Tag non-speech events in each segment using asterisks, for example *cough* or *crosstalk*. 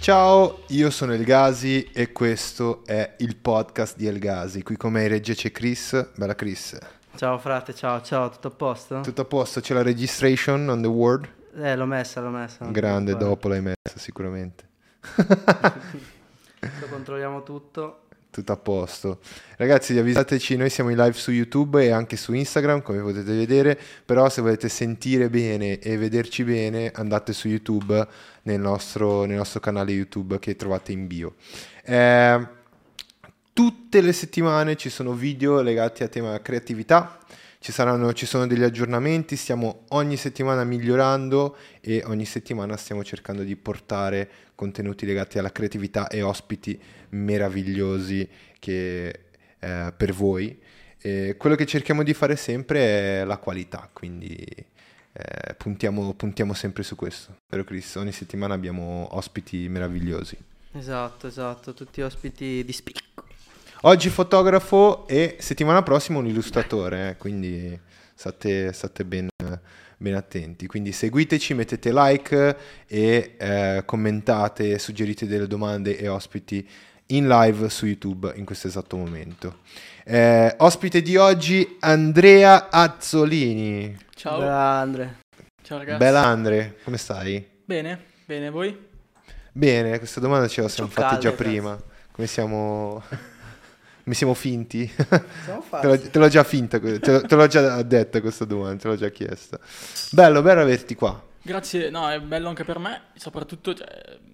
Ciao, io sono El Gasi e questo è il podcast di El Gasi. Qui con me in regia c'è Chris. Bella Chris. Ciao frate, ciao, ciao, tutto a posto? Tutto a posto, c'è la registration on the word? Eh, l'ho messa, l'ho messa. Grande, dopo l'hai messa sicuramente. *laughs* Adesso controlliamo tutto. Tutto a posto. Ragazzi, avvisateci, noi siamo in live su YouTube e anche su Instagram, come potete vedere, però se volete sentire bene e vederci bene, andate su YouTube nel nostro, nel nostro canale YouTube che trovate in bio. Eh, tutte le settimane ci sono video legati a tema creatività. Ci, saranno, ci sono degli aggiornamenti, stiamo ogni settimana migliorando e ogni settimana stiamo cercando di portare contenuti legati alla creatività e ospiti meravigliosi che, eh, per voi. E quello che cerchiamo di fare sempre è la qualità, quindi eh, puntiamo, puntiamo sempre su questo. Vero Chris? Ogni settimana abbiamo ospiti meravigliosi. Esatto, esatto, tutti ospiti di spicco. Oggi fotografo e settimana prossima un illustratore, eh, quindi state, state ben, ben attenti. Quindi seguiteci, mettete like e eh, commentate, suggerite delle domande e ospiti in live su YouTube in questo esatto momento. Eh, ospite di oggi Andrea Azzolini. Ciao, Grande. ciao ragazzi. Bella Andre, come stai? Bene, bene, voi? Bene, questa domanda ce la siamo fatte già calde, prima. Come siamo... Come siamo finti? Siamo *laughs* Te l'ho, te l'ho già finta, te l'ho, te l'ho già detta questa domanda, te l'ho già chiesta. Bello, bello averti qua. Grazie, no, è bello anche per me, soprattutto cioè,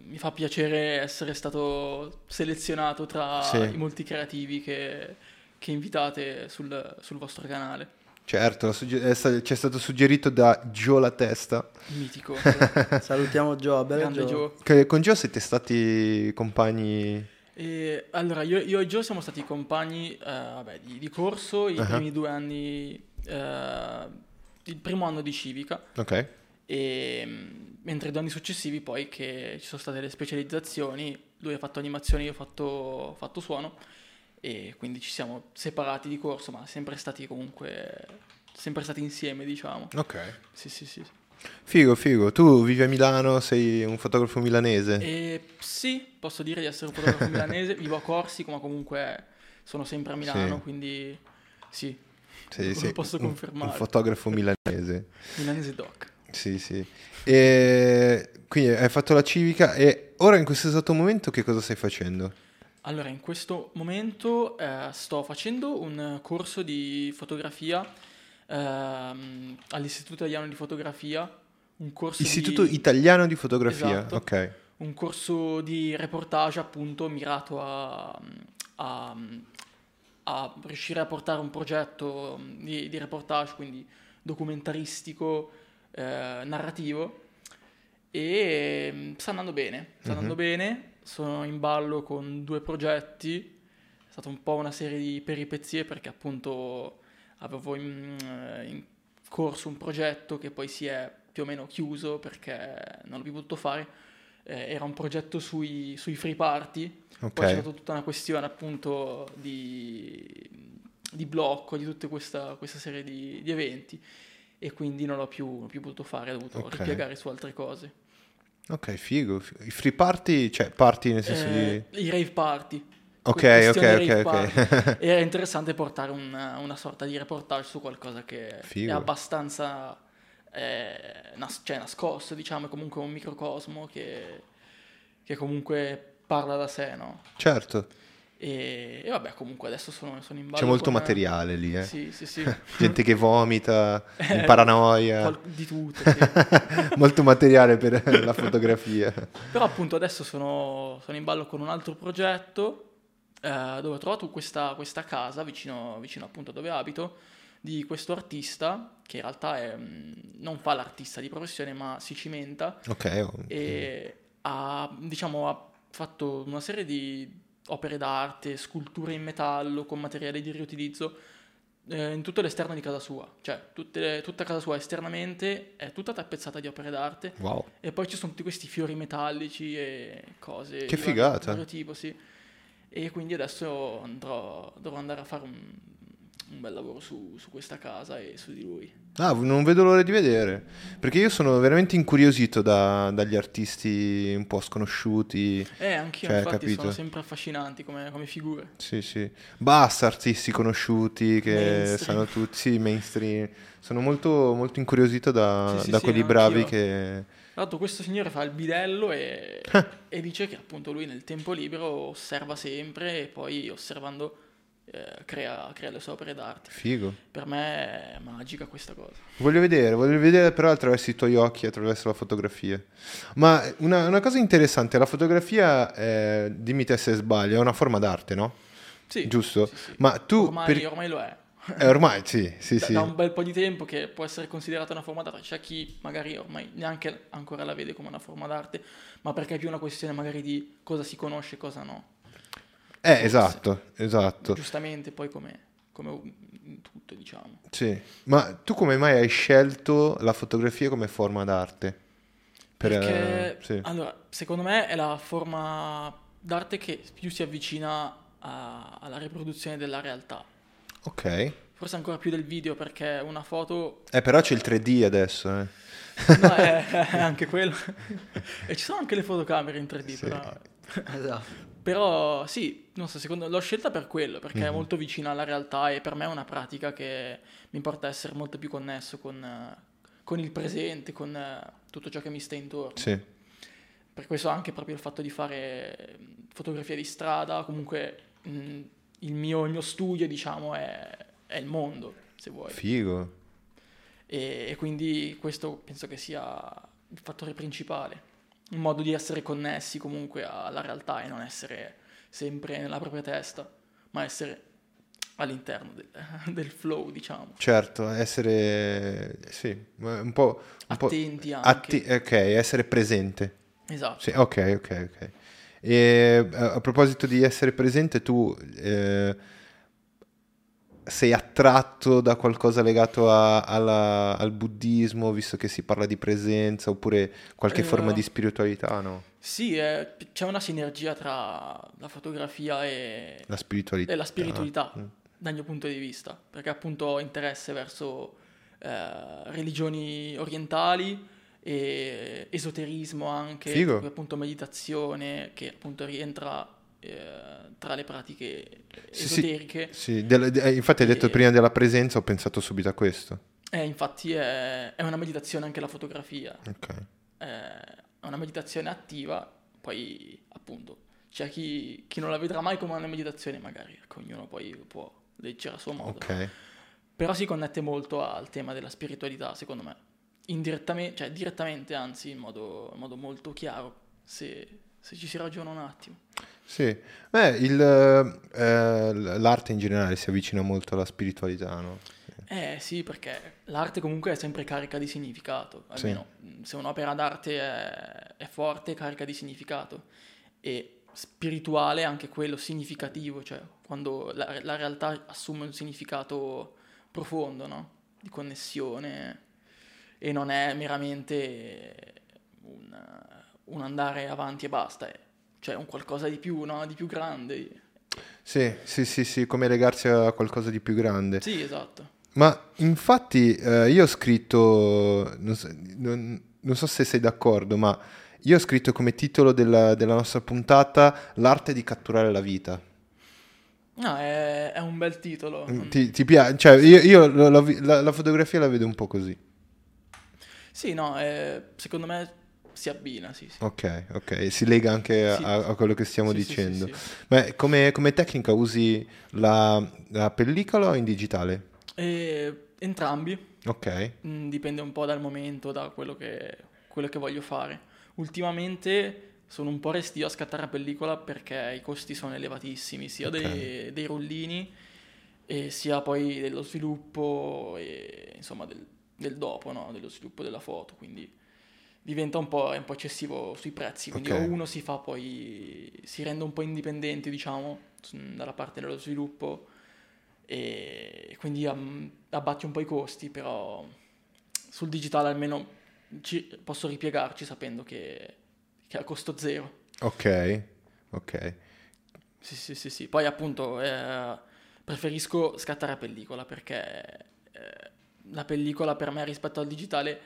mi fa piacere essere stato selezionato tra Sì. i molti creativi che, che invitate sul, sul vostro canale. Certo, sugge- sta- ci è stato suggerito da Gio la testa. Mitico, *laughs* Salutiamo Gio, bello Gio. Che con Gio siete stati compagni... E, allora, io, io e Joe siamo stati compagni eh, vabbè, di, di corso i Ah. primi due anni, eh, il primo anno di civica. Ok. E mh, mentre i due anni successivi poi che ci sono state le specializzazioni, lui ha fatto animazioni, io ho fatto, fatto suono e quindi ci siamo separati di corso, ma sempre stati comunque, sempre stati insieme diciamo. Ok. Sì, sì, sì. Figo, figo. Tu vivi a Milano, sei un fotografo milanese. E sì, posso dire di essere un fotografo milanese, *laughs* vivo a Corsi, ma comunque sono sempre a Milano, Sì. quindi sì, lo sei posso un- confermare. Un fotografo milanese. milanese doc. Sì, sì. E quindi hai fatto la civica e ora in questo esatto momento che cosa stai facendo? Allora, in questo momento eh, sto facendo un corso di fotografia ehm, all'Istituto Italiano di Fotografia, un corso Istituto di, Italiano di Fotografia. Esatto. Ok. un corso di reportage appunto mirato a, a- a riuscire a portare un progetto di, di reportage, quindi documentaristico, eh, narrativo e mm, sta andando bene, sta andando Mhm. bene, sono in ballo con due progetti, è stata un po' una serie di peripezie perché appunto avevo in, eh, in corso un progetto che poi si è più o meno chiuso perché non l'ho più potuto fare, Eh, era un progetto sui, sui free party, poi c'è stata tutta una questione appunto di, di blocco di tutta questa, questa serie di, di eventi e quindi non l'ho più, non più potuto fare, ho dovuto Ok. ripiegare su altre cose. Ok, figo. I free party, cioè party nel senso Eh, di... I rave party. Ok, ok, ok, ok. *laughs* Era interessante portare una, una sorta di reportage su qualcosa che Figo. è abbastanza eh, nas- cioè, nascosto, diciamo, è comunque un microcosmo che, che comunque parla da sé, no? certo, E, e vabbè, comunque adesso sono, sono in ballo c'è molto con- materiale lì, eh. Sì, sì, sì. *laughs* Gente che vomita, *laughs* in Eh, paranoia. di tutto, sì. molto materiale per la fotografia. Però appunto adesso sono, sono in ballo con un altro progetto eh, dove ho trovato questa, questa casa vicino, vicino appunto dove abito di questo artista che in realtà è, mm, non fa l'artista di professione ma si cimenta oh, e ha, diciamo, ha fatto una serie di opere d'arte, sculture in metallo con materiali di riutilizzo eh, in tutto l'esterno di casa sua, cioè tutte tutta casa sua esternamente è tutta tappezzata di opere d'arte wow. e poi ci sono tutti questi fiori metallici e cose Che di figata. tipo, sì. E quindi adesso andrò, dovrò andare a fare un, un bel lavoro su, su questa casa e su di lui. Ah, non vedo l'ora di vedere, perché io sono veramente incuriosito da- dagli artisti un po' sconosciuti. Eh, anch'io Cioè, infatti capito? sono sempre affascinanti come, come figure. Sì, sì. Basta artisti conosciuti che Mainstream. sanno tutti, sì, mainstream. Sono molto, molto incuriosito da, Sì, sì, da sì, quelli anch'io. bravi che... Tra l'altro questo signore fa il bidello e, Ah. e dice che appunto lui nel tempo libero osserva sempre e poi osservando eh, crea, crea le sue opere d'arte. Figo. Per me è magica questa cosa. Voglio vedere, voglio vedere però attraverso i tuoi occhi, attraverso la fotografia. Ma una, una cosa interessante, la fotografia, eh, dimmi te se sbaglio, è una forma d'arte, no? Sì, Giusto? sì, sì. Ma tu... ormai, per- ormai lo è. Eh, ormai, sì, sì, da, sì. da un bel po' di tempo che può essere considerata una forma d'arte. C'è chi magari ormai neanche ancora la vede come una forma d'arte, ma perché è più una questione magari di cosa si conosce e cosa no. Eh, esatto, esatto. Giustamente poi come, come tutto, diciamo. Sì. Ma tu come mai hai scelto la fotografia come forma d'arte? Per, Perché, eh, sì. allora, secondo me è la forma d'arte che più si avvicina a- alla riproduzione della realtà. Ok. Forse ancora più del video perché una foto Eh, però c'è il 3D adesso, eh. no, è, è *laughs* *laughs* anche quello. e ci sono anche le fotocamere in 3D, Sì. però... Esatto. Però sì, non so, secondo l'ho scelta per quello, perché Mhm. è molto vicina alla realtà e per me è una pratica che mi porta a essere molto più connesso con, con il presente, con eh, tutto ciò che mi sta intorno. Sì. Per questo anche proprio il fatto di fare eh, fotografia di strada, comunque mh, il, mio, il mio studio, diciamo, è, è il mondo, se vuoi. Figo. E, e quindi questo penso che sia il fattore principale, un modo di essere connessi comunque alla realtà e non essere sempre nella propria testa, ma essere all'interno del, *laughs* del flow, diciamo. Certo, essere... Sì, un po'... Un po' Attenti anche. atti- ok, essere presente. Esatto. Sì, ok, ok, ok. E eh, a proposito di essere presente, tu eh, sei attratto da qualcosa legato a- alla- al buddismo, visto che si parla di presenza, oppure qualche Eh, forma di spiritualità, no? Sì, è- c'è una sinergia tra la fotografia e, La spiritualità. e la spiritualità, Mm. dal mio punto di vista, perché appunto ho interesse verso eh, religioni orientali e esoterismo anche, Figo. appunto meditazione, che appunto rientra eh, tra le pratiche Sì, sì. esoteriche. Sì, del- de- eh, infatti hai detto E- prima della presenza, ho pensato subito a questo. Eh, infatti è, è una meditazione anche la fotografia, Ok. è una meditazione attiva, poi appunto c'è chi, chi non la vedrà mai come una meditazione magari, ecco, ognuno poi può leggere a suo modo. Ok. Però si connette molto al tema della spiritualità, secondo me. Indirettamente, cioè direttamente, anzi, in modo, in modo molto chiaro, se, se ci si ragiona un attimo. Sì, Beh, il, eh, l'arte in generale si avvicina molto alla spiritualità, no? Eh sì, perché l'arte comunque è sempre carica di significato, Sì. almeno mh, se un'opera d'arte è, è forte, è carica di significato. E spirituale anche quello significativo, cioè quando la, la realtà assume un significato profondo, no? Di connessione e non è meramente un, un andare avanti e basta, è cioè un qualcosa di più, no? Di più grande. Sì, sì, sì, sì, come legarsi a qualcosa di più grande. Sì, esatto. Ma infatti eh, io ho scritto, non so, non- non so se sei d'accordo, ma io ho scritto come titolo della, della nostra puntata L'arte di catturare la vita. No, è, è un bel titolo. Mm, Ti, ti piace? Cioè, io, io la, la- la- la fotografia la vedo un po' così. Sì, no, eh, secondo me si abbina, sì, sì. Ok, ok, si lega anche a, Sì. a quello che stiamo dicendo. Ma come, come tecnica usi la, la pellicola o in digitale? E entrambi, Ok, mm, dipende un po' dal momento, da quello che, quello che voglio fare. Ultimamente sono un po' restio a scattare a pellicola perché i costi sono elevatissimi, sia Ok. dei, dei rollini e sia poi dello sviluppo e insomma del, del dopo, no? dello sviluppo della foto, quindi diventa un po', è un po' eccessivo sui prezzi, quindi Ok. o uno si fa poi, si rende un po' indipendente diciamo dalla parte dello sviluppo e quindi abbatti un po' i costi, però sul digitale almeno ci- posso ripiegarci sapendo che, che è a costo zero. ok, ok. Sì, sì, sì, sì. Poi appunto eh, preferisco scattare a pellicola perché eh, la pellicola per me rispetto al digitale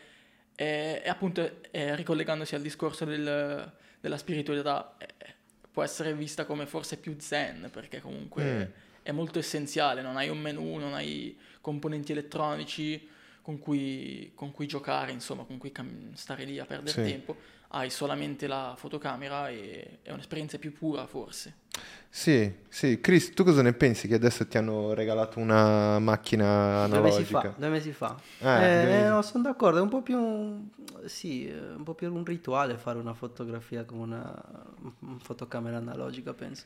è, è appunto, è, ricollegandosi al discorso del, della spiritualità, è, può essere vista come forse più zen perché comunque Mm. è molto essenziale, non hai un menu, non hai componenti elettronici con cui, con cui giocare, insomma, con cui cam- stare lì a perdere Sì. tempo, hai solamente la fotocamera e è un'esperienza più pura forse. Sì, sì. Chris, tu cosa ne pensi che adesso ti hanno regalato una macchina Due mesi fa, analogica? due mesi fa. Eh, Eh, due mesi. no, sono d'accordo, è un po' più, sì, è un po' più un rituale fare una fotografia con una, una fotocamera analogica, penso.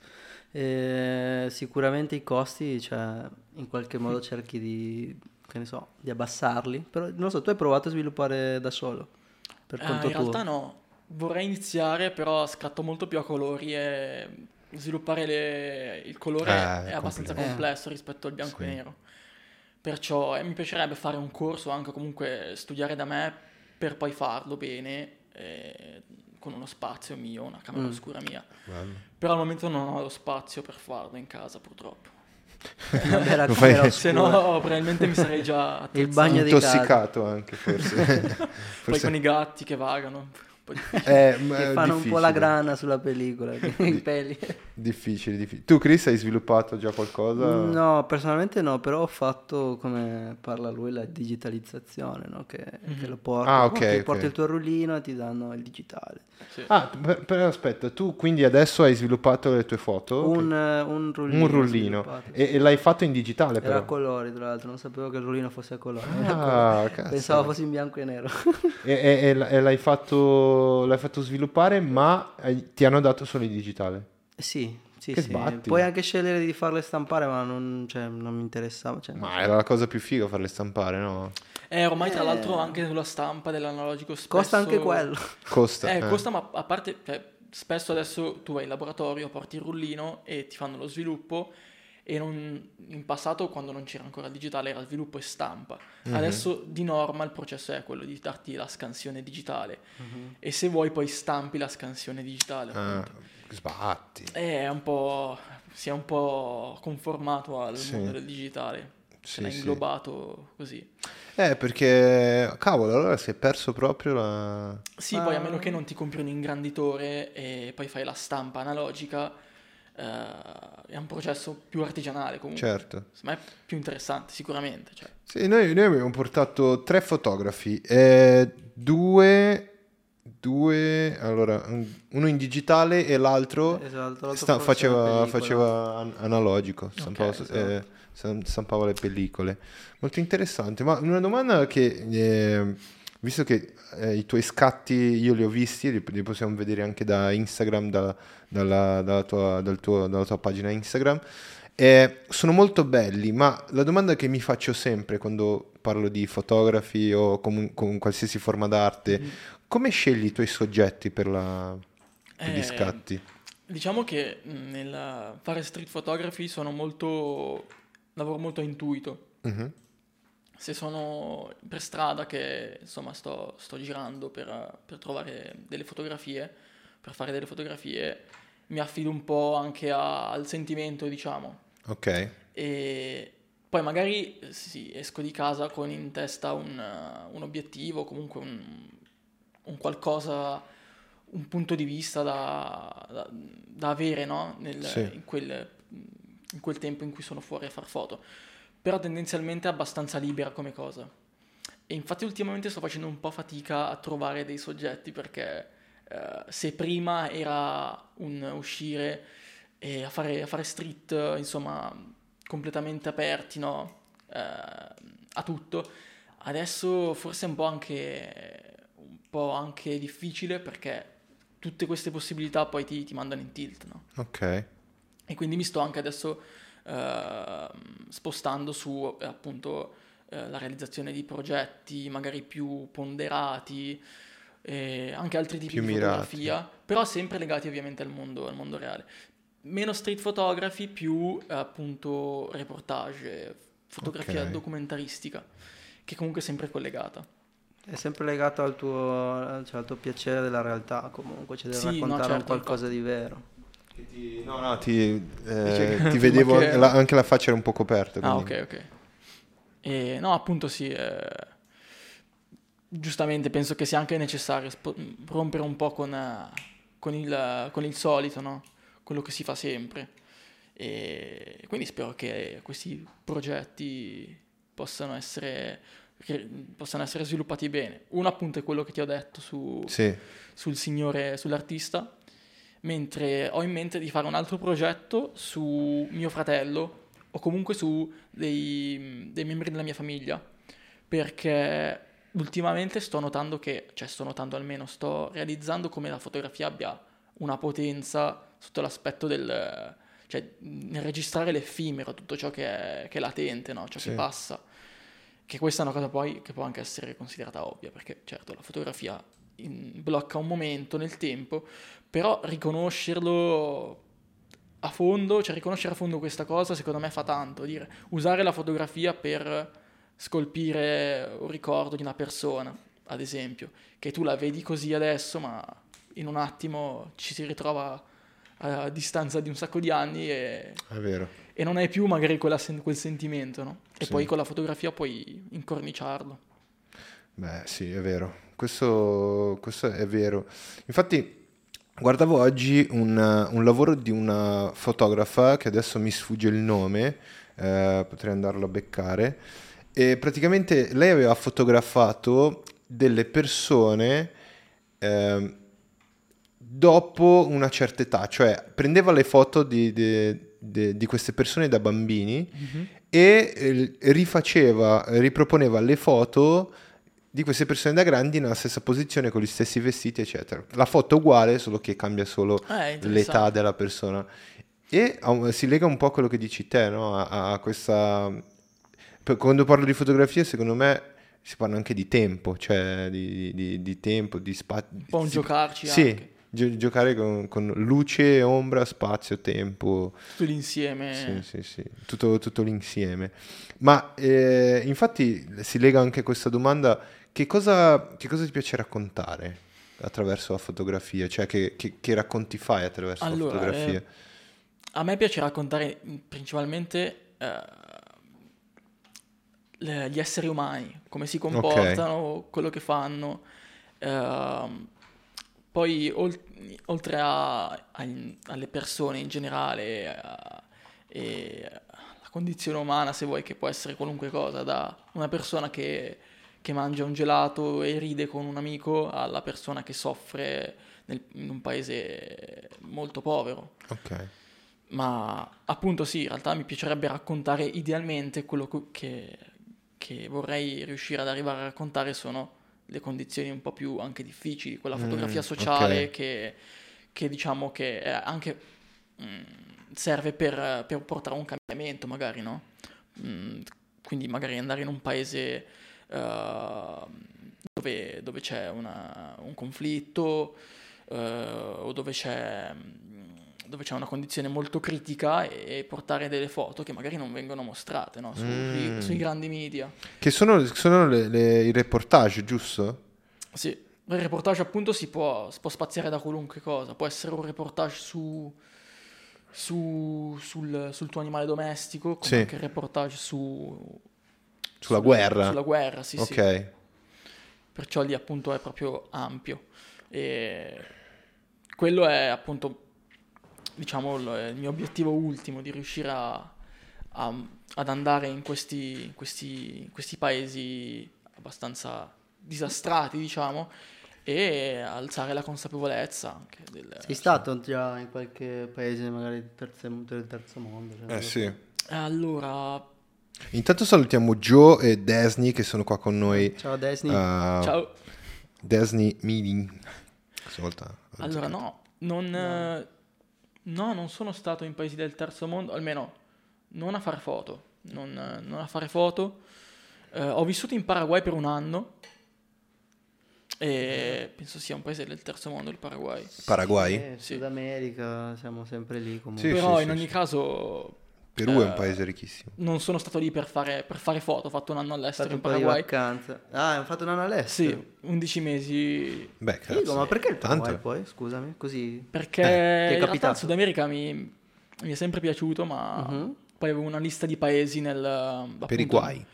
Eh, sicuramente i costi, cioè, in qualche modo *laughs* cerchi di, che ne so, di abbassarli, però non so, tu hai provato a sviluppare da solo, per Eh, conto in tuo? realtà no, vorrei iniziare però scatto molto più a colori e sviluppare le- il colore Eh, è abbastanza complesso rispetto al bianco Sì. e nero. Perciò eh, mi piacerebbe fare un corso, anche comunque studiare da me per poi farlo bene eh, con uno spazio mio, una camera Mm. oscura mia. Bello. Però al momento non ho lo spazio per farlo in casa purtroppo. *laughs* Una bella Lo fai- Se no probabilmente mi sarei già Il bagno. Intossicato anche, forse. *laughs* Poi Forse- con i gatti che vagano. Eh, *laughs* Che fanno un po' la grana sulla pellicola, *laughs* i peli. Difficile, difficile. Tu, Chris, hai sviluppato già qualcosa? No, personalmente no, però ho fatto, come parla lui, la digitalizzazione, no? Che, che lo porti, Ah, ok, porti, ok. porti il tuo rullino e ti danno il digitale. Sì. Ah, per- però aspetta, tu quindi adesso hai sviluppato le tue foto? Un, eh, un rullino. Un rullino. E, e l'hai fatto in digitale Era però? a colori, tra l'altro, non sapevo che il rullino fosse a colori. Ah, cazzo. *laughs* Pensavo fosse in bianco e nero. E, e- e l'hai, fatto, l'hai fatto sviluppare, ma ti hanno dato solo in digitale. sì, sì, Che sì. sbatti. Puoi anche scegliere di farle stampare, ma non, cioè, non mi interessava. Cioè, Ma era la cosa più figa farle stampare, no? Eh, ormai tra Eh. l'altro anche sulla stampa dell'analogico spesso... Costa anche quello. Costa. Eh, eh. costa, ma a parte, cioè, spesso adesso tu vai in laboratorio, porti il rullino e ti fanno lo sviluppo e non- in passato quando non c'era ancora il digitale era sviluppo e stampa. Mhm. Adesso di norma il processo è quello di darti la scansione digitale Mhm. e se vuoi poi stampi la scansione digitale. Ah, sbatti. Eh, È un po'... si è un po' conformato al Sì. mondo del digitale. Sì, Se sì. inglobato così. Eh, perché, cavolo, allora si è perso proprio la... Sì, poi a Ah. meno che non ti compri un ingranditore e poi fai la stampa analogica, eh, è un processo più artigianale comunque. Certo. Me è più interessante, sicuramente. Cioè. Sì, noi, noi abbiamo portato tre fotografi, eh, due, due, allora, un- uno in digitale e l'altro Esatto, l'altro sta- faceva, faceva an- analogico, stampava, esatto. eh, stam- stampava le pellicole. Molto interessante, ma una domanda che, eh, visto che eh, i tuoi scatti io li ho visti, li, li possiamo vedere anche da Instagram, da- dalla, dalla tua, dal tuo- dalla tua pagina Instagram, eh, sono molto belli, ma la domanda che mi faccio sempre quando parlo di fotografi o comun- con qualsiasi forma d'arte, Mm. come scegli i tuoi soggetti per, la- per gli Eh, scatti? Diciamo che mh, nel fare street photography sono molto... lavoro molto a intuito. Mhm. Se sono per strada che insomma sto, sto girando per, per trovare delle fotografie, per fare delle fotografie, mi affido un po' anche a- al sentimento, diciamo. Ok, E poi magari sì, esco di casa con in testa un, un obiettivo, comunque un, un qualcosa, un punto di vista da, da- da avere, no? Nel- Sì. in, quel, in quel tempo in cui sono fuori a far foto. Però tendenzialmente è abbastanza libera come cosa. E infatti ultimamente sto facendo un po' fatica a trovare dei soggetti perché eh, se prima era un uscire e a fare, a fare street, insomma, completamente aperti, no? Eh, a tutto. Adesso forse è un po' anche, un po' anche difficile perché tutte queste possibilità poi ti, ti mandano in tilt, no? ok. E quindi mi sto anche adesso ehm, spostando su eh, appunto eh, la realizzazione di progetti magari più ponderati, e anche altri tipi Più di mirati. fotografia, però sempre legati ovviamente al mondo, al mondo reale. Meno street photography, più eh, appunto reportage, fotografia Ok. documentaristica, che comunque è sempre collegata. È sempre legato al tuo, cioè, al tuo piacere della realtà, comunque, cioè devi Sì, no, raccontare un certo, qualcosa di vero. Ti, no, no, ti, eh, ti *laughs* vedevo, che- la- anche la faccia era un po' coperta. Ah, quindi- ok, ok. E, no, appunto sì. eh, giustamente penso che sia anche necessario spo- rompere un po' con, eh, con il, con il solito, no? Quello che si fa sempre. E quindi spero che questi progetti possano essere, che possano essere sviluppati bene. Uno appunto è quello che ti ho detto su, Sì, sul signore, sull'artista, mentre ho in mente di fare un altro progetto su mio fratello o comunque su dei, dei membri della mia famiglia, perché ultimamente sto notando che, cioè sto notando almeno, sto realizzando come la fotografia abbia una potenza sotto l'aspetto del... cioè nel registrare l'effimero, tutto ciò che è, che è latente, no? ciò Sì. che passa. Che questa è una cosa poi che può anche essere considerata ovvia, perché certo la fotografia in- blocca un momento nel tempo, però riconoscerlo a fondo, cioè riconoscere a fondo questa cosa secondo me fa tanto, dire usare la fotografia per scolpire un ricordo di una persona, ad esempio, che tu la vedi così adesso, ma in un attimo ci si ritrova a distanza di un sacco di anni e, è vero. e non hai più magari sen- quel sentimento, no? E Sì. poi con la fotografia puoi incorniciarlo. Beh, sì, è vero. Questo, questo è vero. Infatti, guardavo oggi un, un lavoro di una fotografa che adesso mi sfugge il nome, eh, potrei andarlo a beccare. E praticamente lei aveva fotografato delle persone ehm, dopo una certa età, cioè prendeva le foto di, di- di- di queste persone da bambini e eh, rifaceva, riproponeva le foto di queste persone da grandi nella stessa posizione con gli stessi vestiti, eccetera. La foto è uguale, solo che cambia solo Eh, l'età della persona. E si lega un po' a quello che dici te, no? A, a questa... per- Quando parlo di fotografia, secondo me si parla anche di tempo, cioè di, di- di tempo, di spazio. Un po' un giocarci Sì, anche. gio- giocare con, con luce, ombra, spazio, tempo. Tutto l'insieme. Sì, sì, sì, tutto, tutto l'insieme. Ma eh, infatti si lega anche a questa domanda, che cosa, che cosa ti piace raccontare attraverso la fotografia? Cioè che, che- che racconti fai attraverso Allora, la fotografia? eh, A me piace raccontare mh, principalmente eh, gli esseri umani, come si comportano, quello che fanno. Ehm, poi ol- oltre a- ai- alle persone in generale a- e alla condizione umana, se vuoi, che può essere qualunque cosa, da una persona che, che mangia un gelato e ride con un amico alla persona che soffre nel- in un paese molto povero. Ok, Ma appunto sì, in realtà mi piacerebbe raccontare idealmente quello che, che vorrei riuscire ad arrivare a raccontare sono le condizioni un po' più anche difficili, quella Mm, fotografia sociale ok. che, che diciamo che anche mm, serve per, per portare un cambiamento magari, no? Mm, quindi magari andare in un paese eh, dove, dove c'è una- un conflitto eh, o dove c'è, dove c'è una condizione molto critica e portare delle foto che magari non vengono mostrate no? Su- Mm. sui, sui grandi media. che sono, sono le- le- i reportage, giusto? Sì, il reportage appunto si può, si può spaziare da qualunque cosa, può essere un reportage su, su- sul, sul tuo animale domestico, come Sì. anche il reportage su, Sulla sul- guerra? Sulla guerra, sì, sì. ok, Perciò lì appunto è proprio ampio. E quello è appunto, diciamo, il il mio obiettivo ultimo, di riuscire a, a- ad andare in questi, in questi, in questi paesi abbastanza disastrati, diciamo, e alzare la consapevolezza anche del... Sei stato già in qualche paese magari del terzo, del terzo mondo? cioè, eh sì. Allora, Intanto salutiamo Joe e Desni che sono qua con noi. Ciao Desni. a ciao. Desni Meeting. Volta- Allora, no, non, eh, no, non sono stato in paesi del terzo mondo, almeno non a fare foto, non, non a fare foto. Eh, ho vissuto in Paraguay per un anno e penso sia un paese del terzo mondo il Paraguay. Paraguay? Eh, Sì. Sud America, siamo sempre lì comunque. Sì, Però sì, in sì, ogni sì. caso Perù è un Eh, paese ricchissimo. Non sono stato lì per fare, per fare foto, ho fatto un anno all'estero Fatto in un po' di Paraguay. vacanza. Ah, hai fatto un anno all'estero? Sì, 11 mesi Beh, cazzo. ma perché il Paraguay Tanto. poi? Scusami, così... perché Eh, in realtà il capitato? Sud America mi, mi è sempre piaciuto, ma Mhm. poi avevo una lista di paesi nel... appunto, Periguay.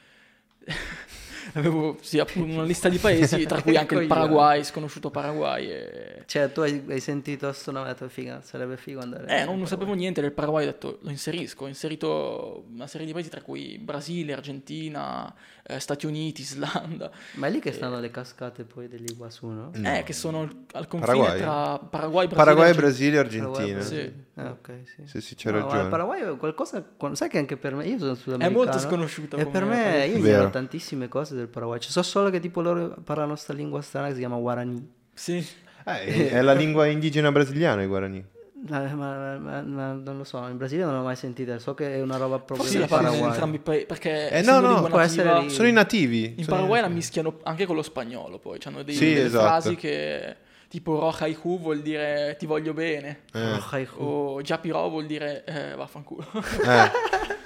*laughs* Avevo sì, una lista di paesi, tra cui anche il. Paraguay, sconosciuto Paraguay. E... Cioè, tu hai, hai sentito sto nome detto, figa, sarebbe figo andare... Eh, non, non Paraguay." sapevo niente del Paraguay, ho detto lo inserisco. Ho inserito una serie di paesi tra cui Brasile, Argentina, eh, Stati Uniti, Islanda, Ma è lì che stanno le cascate poi dell'Iguasu, no? No. eh, che sono al confine Paraguay? tra Paraguay, Brasile Paraguay, e Argentina. Brasile e Paraguay, Argentina. Sì. Ah, ok, sì. Sì, sì, c'è No, ragione. Il Paraguay è qualcosa... Sai che anche per me... Io sono È sudamericano. molto sconosciuto. E per me, io ignoro tantissime cose del Paraguay. Ci so solo che tipo loro parlano sta lingua strana che si chiama Guarani. Sì. Eh, è la lingua indigena brasiliana, i Guarani. Ma, ma- ma- non lo so, in Brasile non l'ho mai sentita, so che è una roba proprio Forse la in entrambi i paesi, perché Eh, no, no, può essere nativa, lì. Sono i nativi. in Paraguay la mischiano anche con lo spagnolo, poi hanno dei, Sì, delle esatto. frasi che tipo roja y ju vuol dire ti voglio bene, Eh. O giapirò vuol dire eh, vaffanculo. Eh.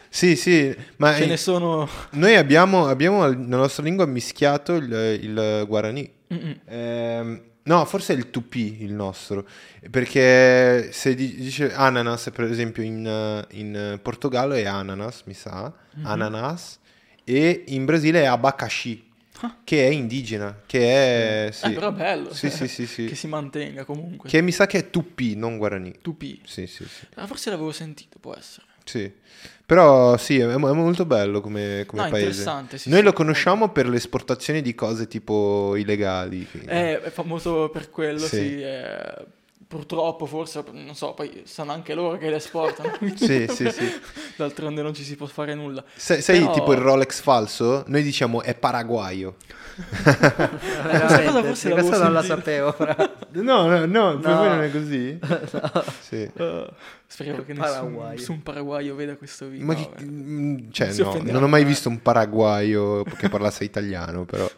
Sì, sì, ma Ce ne sono... noi abbiamo, abbiamo nella nostra lingua mischiato il, il Guarani. Mm-mm. Ehm, no, forse è il tupì il nostro, perché se di- dice ananas, per esempio in, eh, in Portogallo è ananas, mi sa, Mhm. ananas, e in Brasile è abacaxi, che è indigena, che è... Sì. Ah. Eh, però bello. Sì, sì, sì, sì. che si mantenga comunque. Che mi sa che è tupì, non guarani. Tupi. Sì, sì, sì. Ah, forse l'avevo sentito, può essere. Sì. Però sì, è, è molto bello come, come No, paese. interessante, sì, Noi sì, lo conosciamo per l'esportazione di cose tipo illegali. che- Eh, è famoso per quello, Sì. sì. eh, purtroppo, forse, non so, poi sanno anche loro che le esportano. *laughs* Sì, sì, sì. *laughs* D'altronde non ci si può fare nulla. Sai, sai Però- tipo il Rolex falso? Noi diciamo è paraguayo. *laughs* Veramente, cosa forse sì, l'avevo questa non la sapevo. No, no, no, per No. voi non è così? Sì. Eh, speriamo che nessun, Paraguayo. nessun paraguayo veda questo video. Ma No, chi- eh. mm, cioè, no, non ho mai visto un paraguayo che parlasse italiano, però.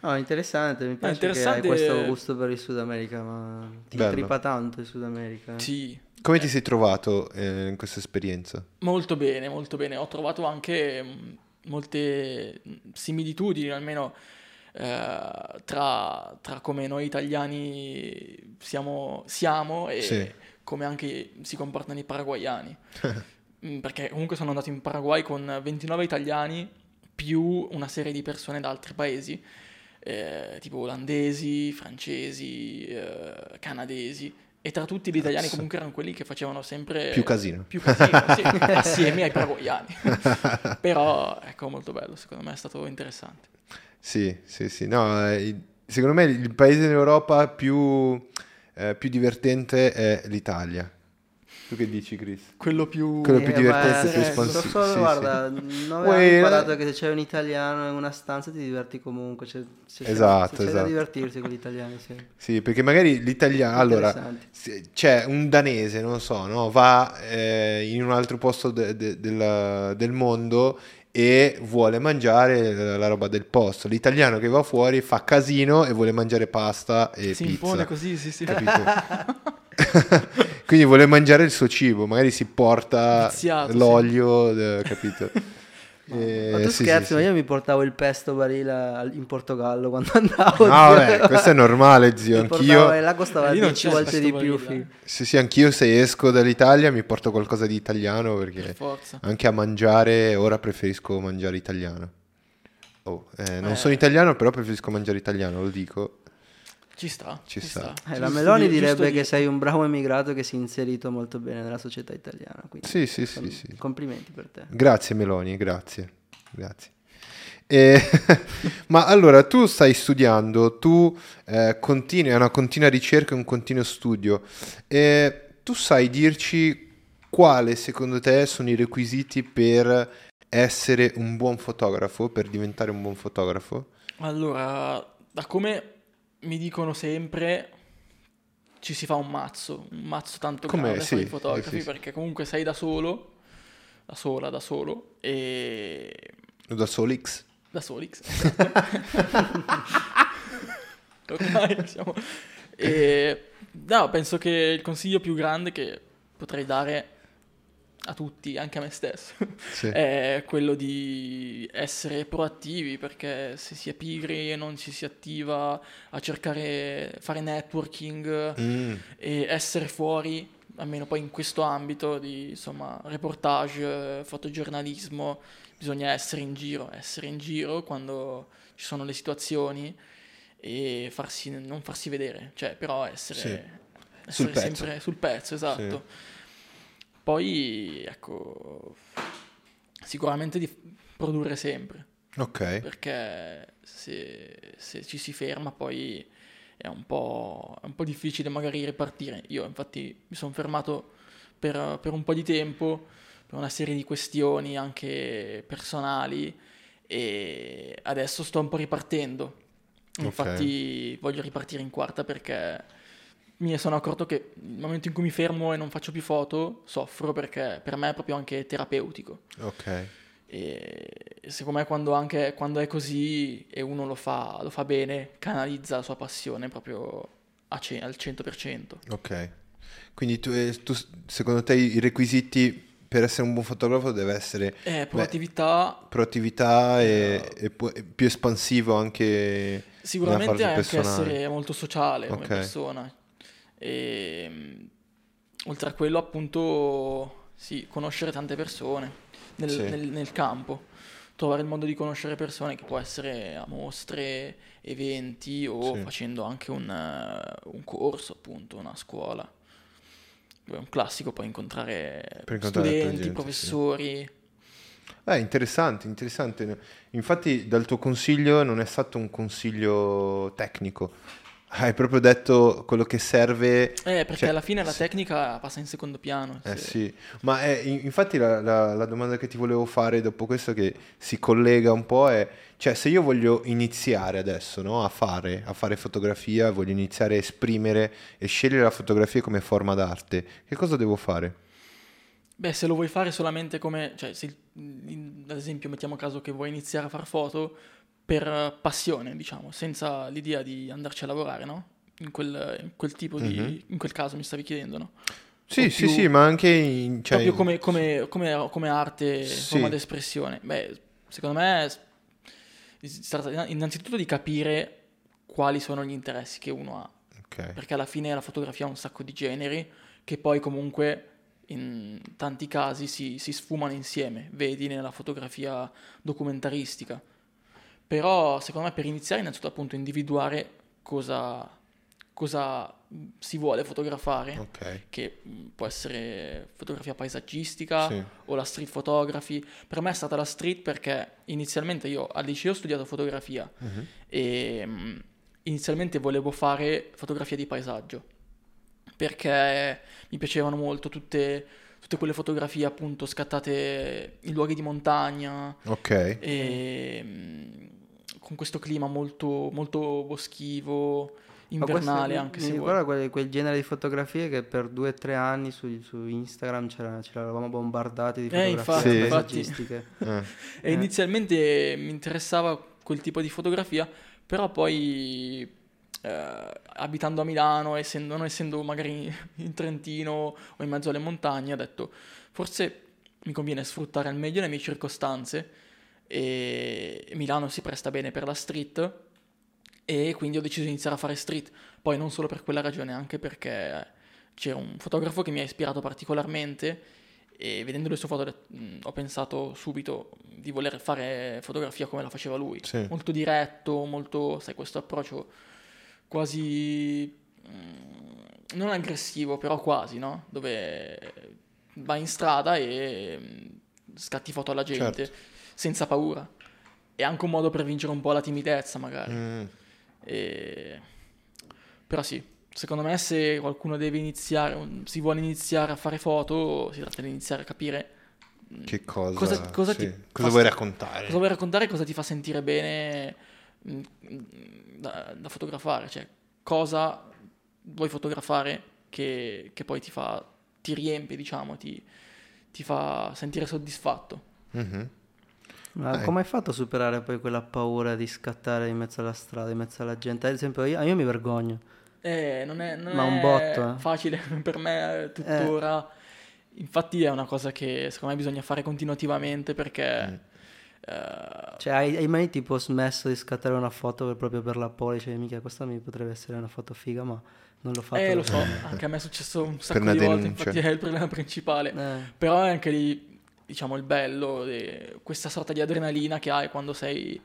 No, interessante, mi piace interessante- che hai questo gusto per il Sud America, ma ti Bello. tripa tanto il Sud America. eh. Sì, Come ti sei trovato eh, in questa esperienza? molto bene, molto bene. Ho trovato anche mh, molte mh, similitudini, almeno eh, tra, tra come noi italiani siamo, siamo e Sì. come anche si comportano i paraguayani. *laughs* Mm, Perché comunque sono andato in Paraguay con 29 italiani più una serie di persone da altri paesi, eh, tipo olandesi, francesi, eh, canadesi. E tra tutti gli italiani comunque erano quelli che facevano sempre Più casino. più casino, sì, *laughs* assieme ai paraguayani. *laughs* Però ecco, molto bello, secondo me è stato interessante. Sì, sì, sì. No, eh, secondo me il paese in Europa più, eh, più divertente è l'Italia. Tu che dici, Chris? Quello più... Quello più Eh, divertente, ma- più so espansivo. so solo, sì, guarda, sì. non avevo imparato la- che se c'è un italiano in una stanza ti diverti comunque. C'è, c'è, c'è- Esatto, c'è da esatto. divertirsi con gli italiani, sì. Sì, perché magari l'italiano... Allora, c'è un danese, non so, no? va eh, in un altro posto de- de- del, del mondo e vuole mangiare la, la roba del posto. L'italiano che va fuori fa casino e vuole mangiare pasta e si pizza. impone così, sì, sì. Capito? *laughs* *laughs* Quindi vuole mangiare il suo cibo, magari si porta Viziato, sì. l'olio, eh, capito? *laughs* *laughs* Eh, Ma tu sì, scherzi, sì, ma sì. io mi portavo il pesto barile in Portogallo quando andavo. No, vabbè, questo è normale, zio. Mi Anch'io, e là costava Lì non 10 c'è il volte di più. figo. sì, sì, anch'io se esco dall'Italia mi porto qualcosa di italiano Per perché forza. anche a mangiare ora preferisco mangiare italiano. Oh, eh, non Eh. sono italiano, però preferisco mangiare italiano, lo dico. Ci sta, Ci ci, sta. sta. Eh, la Giusto Meloni di- giusto direbbe di- che sei un bravo emigrato che si è inserito molto bene nella società italiana. quindi Sì, sì, sì, sì. Complimenti per te. Grazie Meloni, grazie. Grazie. E- *laughs* ma allora tu stai studiando, tu eh, continui, è una continua ricerca, un continuo studio. E tu sai dirci quale secondo te sono i requisiti per essere un buon fotografo, per diventare un buon fotografo? Allora, da come mi dicono sempre, ci si fa un mazzo, un mazzo tanto Come- grande sì, con i fotografi, sì, sì. perché comunque sei da solo, da sola, da solo, e Da Solix? da Solix. esatto. *laughs* Siamo... E, no, penso che il consiglio più grande che potrei dare a tutti, anche a me stesso, Sì. *laughs* è quello di essere proattivi perché se si è pigri e non ci si attiva a cercare, fare networking Mm, e essere fuori, almeno poi in questo ambito di insomma reportage, fotogiornalismo, bisogna essere in giro, essere in giro quando ci sono le situazioni e farsi, non farsi vedere, cioè però essere, Sì. essere Sul pezzo. sempre sul pezzo, esatto. Poi ecco, sicuramente di produrre sempre ok. perché se, se ci si ferma poi è un, po', è un po' difficile magari ripartire. Io infatti mi sono fermato per, per un po' di tempo, per una serie di questioni anche personali e adesso sto un po' ripartendo. Infatti voglio ripartire in quarta perché mi sono accorto che nel momento in cui mi fermo e non faccio più foto soffro perché per me è proprio anche terapeutico. Ok. E secondo me quando, anche, quando è così e uno lo fa, lo fa bene, canalizza la sua passione proprio ce- al 100%. Ok. Quindi tu, eh, tu- secondo te i requisiti per essere un buon fotografo deve essere Eh, proattività, proattività e, e pu- e più espansivo anche sicuramente anche personale. essere molto sociale come Ok. persona. E, mh, oltre a quello appunto, sì, conoscere tante persone nel, Sì. nel- nel campo. Trovare il modo di conoscere persone che può essere a mostre, eventi o Sì. facendo anche un, eh, un corso, appunto, una scuola. È un classico poi incontrare, incontrare studenti, gente, professori. Eh, interessante, interessante. Infatti dal tuo consiglio non è stato un consiglio tecnico. Hai proprio detto quello che serve. Eh, perché Cioè, alla fine la tecnica passa in secondo piano. Eh sì, ma è- in- infatti la, la- la domanda che ti volevo fare dopo questo che si collega un po' è, cioè se io voglio iniziare adesso no, a fare, a fare fotografia, voglio iniziare a esprimere e scegliere la fotografia come forma d'arte, che cosa devo fare? Beh, se lo vuoi fare solamente come, cioè, se, in- ad esempio, mettiamo caso che vuoi iniziare a fare foto per eh, passione, diciamo, senza l'idea di andarci a lavorare, no? In quel, in quel tipo di, Mhm. in quel caso mi stavi chiedendo, no? Sì, sì, sì, ma anche in... Cioè, Proprio come, come- come- come arte, Sì. forma d'espressione. Beh, secondo me si tratta innanzitutto di capire quali sono gli interessi che uno ha. ok, perché alla fine la fotografia ha un sacco di generi che poi comunque in tanti casi si, si sfumano insieme, vedi nella fotografia documentaristica. Però secondo me per iniziare innanzitutto appunto individuare cosa, cosa si vuole fotografare, ok, che può essere fotografia paesaggistica sì, o la street photography. Per me è stata la street perché inizialmente io al liceo ho studiato fotografia mhm, e inizialmente volevo fare fotografia di paesaggio perché mi piacevano molto tutte, tutte quelle fotografie appunto scattate in luoghi di montagna ok, e con questo clima molto, molto boschivo, questo invernale mi- anche mi se vuoi. ricorda quel, quel genere di fotografie che per due o tre anni su, su Instagram ce l'avevamo bombardati di Eh, fotografie infatti, Sì. infatti. paesaggistiche. eh, E Eh. inizialmente mi interessava quel tipo di fotografia, però poi eh, abitando a Milano, essendo, non essendo magari in Trentino o in mezzo alle montagne, ho detto forse mi conviene sfruttare al meglio le mie circostanze e Milano si presta bene per la street e quindi ho deciso di iniziare a fare street. Poi non solo per quella ragione, anche perché c'era un fotografo che mi ha ispirato particolarmente e vedendo le sue foto mh, ho pensato subito di voler fare fotografia come la faceva lui. Sì. Molto diretto, molto, sai, questo approccio quasi mh, non aggressivo, però quasi, no? Dove vai in strada e mh, scatti foto alla gente Certo. Senza paura. È anche un modo per vincere un po' la timidezza, magari. mm, E- Però sì, secondo me se qualcuno deve iniziare, si vuole iniziare a fare foto, si tratta di iniziare a capire mh, che cosa, Cosa- cosa sì, cosa vuoi raccontare? cosa vuoi raccontare e cosa ti fa sentire bene mh, mh, da, da fotografare, cioè cosa vuoi fotografare che, che poi ti fa, ti riempie, diciamo, ti, ti fa sentire soddisfatto. Mhm. Ma Dai. come hai fatto a superare poi quella paura di scattare in mezzo alla strada, in mezzo alla gente? Ad esempio, io, io mi vergogno. Eh, non è, non Ma un è botto, eh. facile *laughs* per me eh, tuttora. infatti è una cosa che secondo me bisogna fare continuativamente perché... Mm. eh, Cioè, hai, hai mai tipo smesso di scattare una foto per- proprio per la pole? Cioè, mica questa mi potrebbe essere una foto figa, ma non l'ho fatto. eh, lo so, anche a me è successo un sacco di volte, denuncia. infatti è il problema principale. Eh, Però è anche lì, diciamo, il bello, di questa sorta di adrenalina che hai quando sei,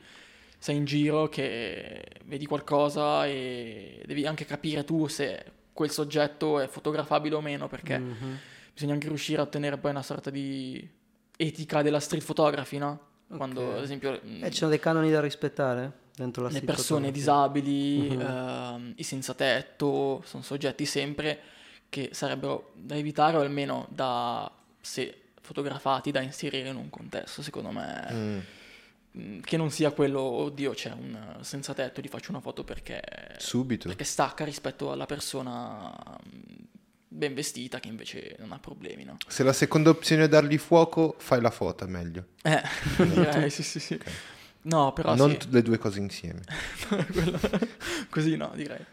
sei in giro, che vedi qualcosa e devi anche capire tu se quel soggetto è fotografabile o meno, perché mhm. bisogna anche riuscire a ottenere poi una sorta di etica della street photography, no? Quando, ad esempio, Eh, ci sono dei canoni da rispettare dentro la le persone disabili, Mhm. ehm, i senza tetto, sono soggetti sempre che sarebbero da evitare o almeno da, se fotografati, da inserire in un contesto, secondo me, Mm. mh, che non sia quello, oddio, c'è un senza tetto, gli faccio una foto perché, Subito. perché stacca rispetto alla persona mh, ben vestita che invece non ha problemi, no? Se la seconda opzione è dargli fuoco, fai la foto, è meglio. Eh, direi, *laughs* sì, sì, sì. Ok. No, però non sì. le due cose insieme. *laughs* Quello- *laughs* Così no, direi.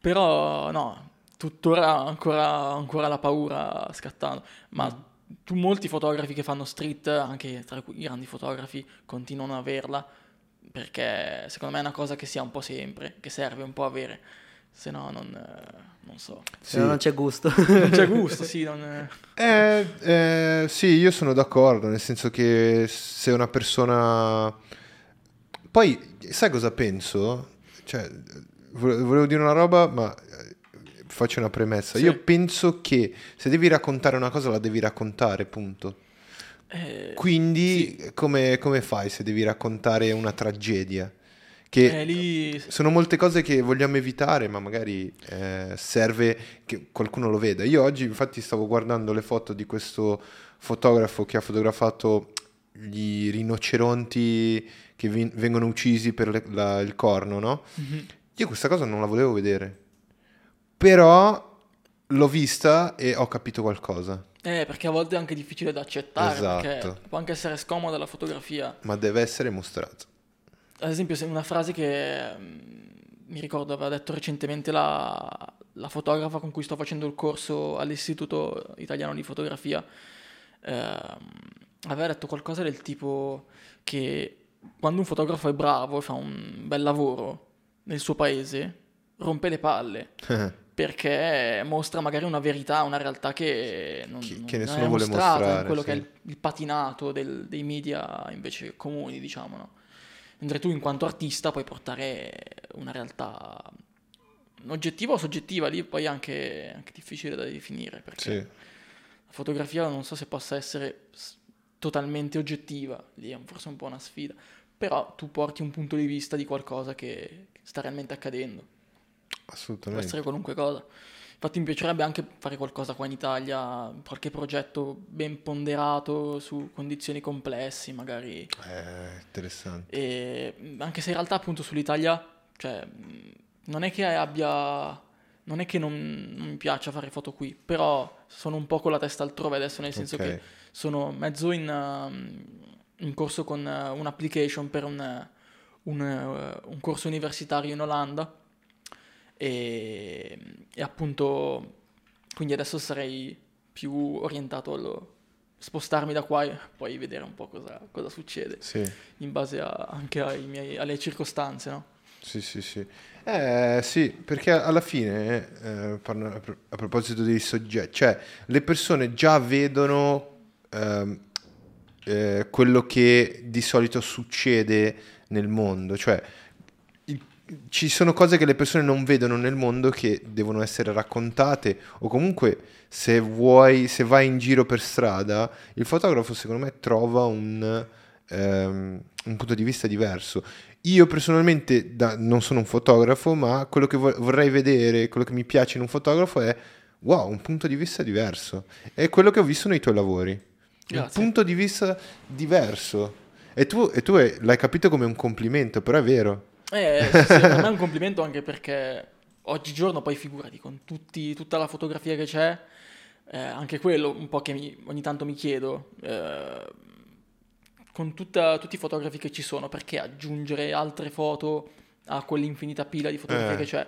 Però no, tuttora ancora, ancora la paura scattando. Ma tu, molti fotografi che fanno street, anche tra i grandi fotografi, continuano ad averla. Perché secondo me è una cosa che si ha un po' sempre, che serve un po' avere. Se no non, eh, non so. Se no non c'è gusto. Non c'è *laughs* gusto, sì. Non, Eh, eh, sì, io sono d'accordo, nel senso che se una persona... Poi, sai cosa penso? Cioè, vole- volevo dire una roba, ma eh, faccio una premessa. Sì. Io penso che se devi raccontare una cosa, la devi raccontare, punto. eh, Quindi, come, come fai se devi raccontare una tragedia? Che eh, lì sono molte cose che vogliamo evitare, ma magari eh, serve che qualcuno lo veda. Io oggi, infatti, stavo guardando le foto di questo fotografo che ha fotografato gli rinoceronti che vin- vengono uccisi per le- la- il corno, no? Mhm. Io questa cosa non la volevo vedere, però l'ho vista e ho capito qualcosa. Eh, perché a volte è anche difficile da accettare, Esatto. perché può anche essere scomoda la fotografia. Ma deve essere mostrato. Ad esempio, se una frase che mm, mi ricordo aveva detto recentemente la, la fotografa con cui sto facendo il corso all'Istituto Italiano di Fotografia, ehm, aveva detto qualcosa del tipo che quando un fotografo è bravo e fa un bel lavoro nel suo paese, rompe le palle. *laughs* Perché mostra magari una verità, una realtà che non, Che- che nessuno è vuole mostrata, mostrare, quello sì. che è il, il patinato del- dei media invece comuni, diciamo, no? Mentre tu in quanto artista puoi portare una realtà oggettiva o soggettiva, lì poi è anche, anche difficile da definire, perché sì. la fotografia non so se possa essere totalmente oggettiva, lì è forse un po' una sfida, però tu porti un punto di vista di qualcosa che sta realmente accadendo. Può Assolutamente. essere qualunque cosa. Infatti mi piacerebbe anche fare qualcosa qua in Italia, qualche progetto ben ponderato su condizioni complesse, magari. Eh, interessante. E anche se in realtà appunto sull'Italia, cioè, non è che abbia... Non è che non, non mi piaccia fare foto qui, però sono un po' con la testa altrove adesso, nel senso Ok. che sono mezzo in, in corso con uh, un'application per un, un, uh, un corso universitario in Olanda e, e appunto quindi adesso sarei più orientato allo spostarmi da qua e poi vedere un po' cosa, cosa succede Sì. in base a- anche ai miei- alle circostanze, no? Sì, sì, sì. Eh, sì, perché alla fine, eh, a pro- a proposito dei soggetti, cioè le persone già vedono ehm, eh, quello che di solito succede nel mondo, cioè ci sono cose che le persone non vedono nel mondo che devono essere raccontate o comunque se vuoi, se vai in giro per strada, il fotografo secondo me trova un, ehm, un punto di vista diverso. Io personalmente da- non sono un fotografo, ma quello che vo- vorrei vedere, quello che mi piace in un fotografo è wow, un punto di vista diverso. È quello che ho visto nei tuoi lavori. Un Grazie. punto di vista diverso. E tu, e tu è- l'hai capito come un complimento, però è vero. Eh, sì, sì, per me è un complimento anche perché oggigiorno poi figurati con tutti- tutta la fotografia che c'è, eh, anche quello un po' che mi- ogni tanto mi chiedo, eh, con tutta- tutti i fotografi che ci sono, perché aggiungere altre foto a quell'infinita pila di fotografie Eh. che c'è?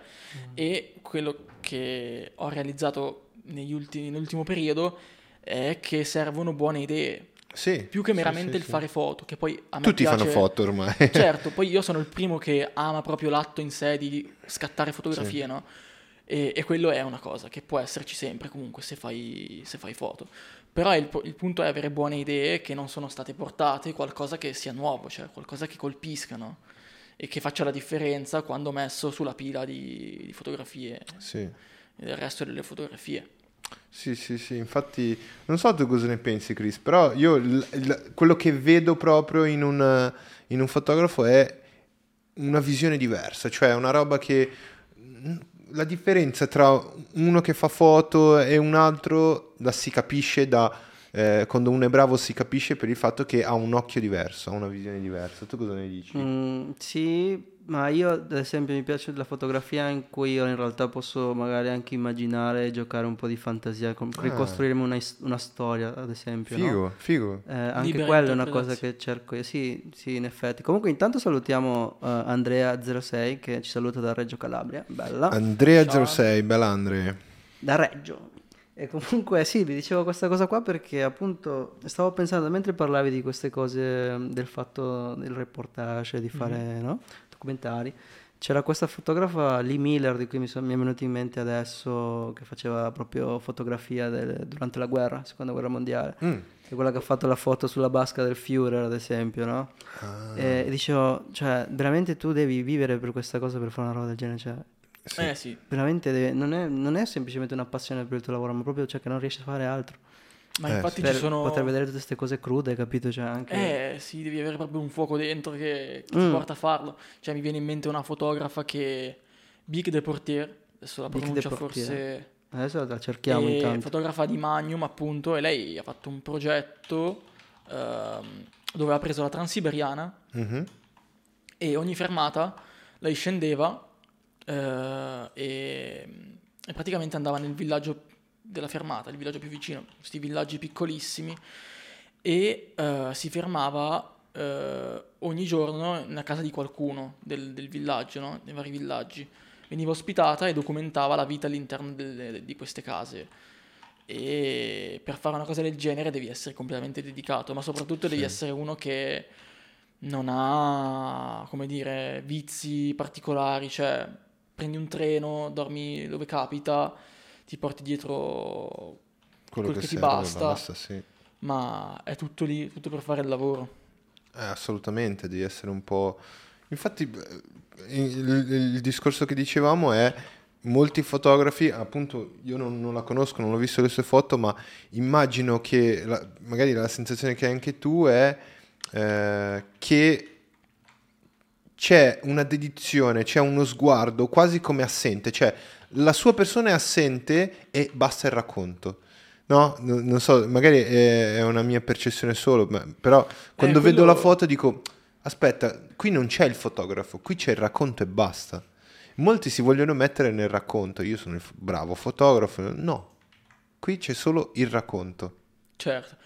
E quello che ho realizzato negli ultimi- nell'ultimo periodo è che servono buone idee. Sì, Più che meramente sì, il fare foto, che poi a me Tutti piace... fanno foto ormai. *laughs* Certo, poi io sono il primo che ama proprio l'atto in sé di scattare fotografie, no? E, e quello è una cosa che può esserci sempre comunque se fai, se fai foto. Però il, il punto è avere buone idee che non sono state portate, qualcosa che sia nuovo, cioè qualcosa che colpiscano e che faccia la differenza quando messo sulla pila di, di fotografie Sì. e del resto delle fotografie. Sì, sì, sì, infatti non so tu cosa ne pensi Chris, però io l- l- quello che vedo proprio in un, in un fotografo è una visione diversa, cioè una roba che la differenza tra uno che fa foto e un altro la si capisce da eh, quando uno è bravo si capisce per il fatto che ha un occhio diverso, ha una visione diversa. Tu cosa ne dici? Mm, sì, ma io ad esempio mi piace la fotografia in cui io in realtà posso magari anche immaginare e giocare un po' di fantasia, com- Ah. ricostruirmi una, is- una storia ad esempio. no? Figo, figo. Eh, anche Libera quella è una cosa che cerco io. Sì, sì, in effetti. Comunque intanto salutiamo eh, Andrea06 che ci saluta da Reggio Calabria, bella. Andrea06, bella Andrea. da Reggio. E comunque sì, vi dicevo questa cosa qua perché appunto stavo pensando, mentre parlavi di queste cose, mm, del fatto del reportage, di fare no? documentari, c'era questa fotografa Lee Miller di cui mi, son- mi è venuto in mente adesso, che faceva proprio fotografia del- durante la guerra, seconda guerra mondiale. Mm. Che è quella che ha fatto la foto sulla basca del Führer, ad esempio, no? Ah, E dicevo, cioè, veramente tu devi vivere per questa cosa per fare una roba del genere, cioè, sì. Eh sì, veramente deve- non, è, non è semplicemente una passione per il tuo lavoro, ma proprio cioè, che non riesci a fare altro. ma Eh, infatti Per ci sono... poter vedere tutte queste cose crude, capito? Cioè, anche... Eh sì, devi avere proprio un fuoco dentro che, che ti Mm. porta a farlo. Cioè mi viene in mente una fotografa che... Big Deportier, adesso la Big pronuncia forse... Adesso la cerchiamo e intanto. fotografa di Magnum appunto e lei ha fatto un progetto ehm, dove ha preso la Transiberiana Mhm. e ogni fermata lei scendeva eh, e, e praticamente andava nel villaggio della fermata, il villaggio più vicino, questi villaggi piccolissimi e eh, si fermava eh, ogni giorno nella casa di qualcuno del, del villaggio, no? nei vari villaggi. Veniva ospitata e documentava la vita all'interno delle- di queste case. E per fare una cosa del genere devi essere completamente dedicato, ma soprattutto devi Sì. essere uno che non ha, come dire, vizi particolari, cioè prendi un treno, dormi dove capita, ti porti dietro Quello quel che, che ti basta. basta, sì. ma è tutto lì, tutto per fare il lavoro. Eh, assolutamente, devi essere un po'... Infatti eh, il, il discorso che dicevamo è molti fotografi, appunto io non, non la conosco, non ho visto le sue foto, ma immagino che la- magari la sensazione che hai anche tu è eh, che c'è una dedizione, c'è uno sguardo quasi come assente, cioè la sua persona è assente e basta il racconto. No, non so, magari è una mia percezione solo, però quando vedo quello- la foto dico, aspetta, qui non c'è il fotografo, qui c'è il racconto e basta. Molti si vogliono mettere nel racconto, io sono il bravo fotografo, no, qui c'è solo il racconto. Certo.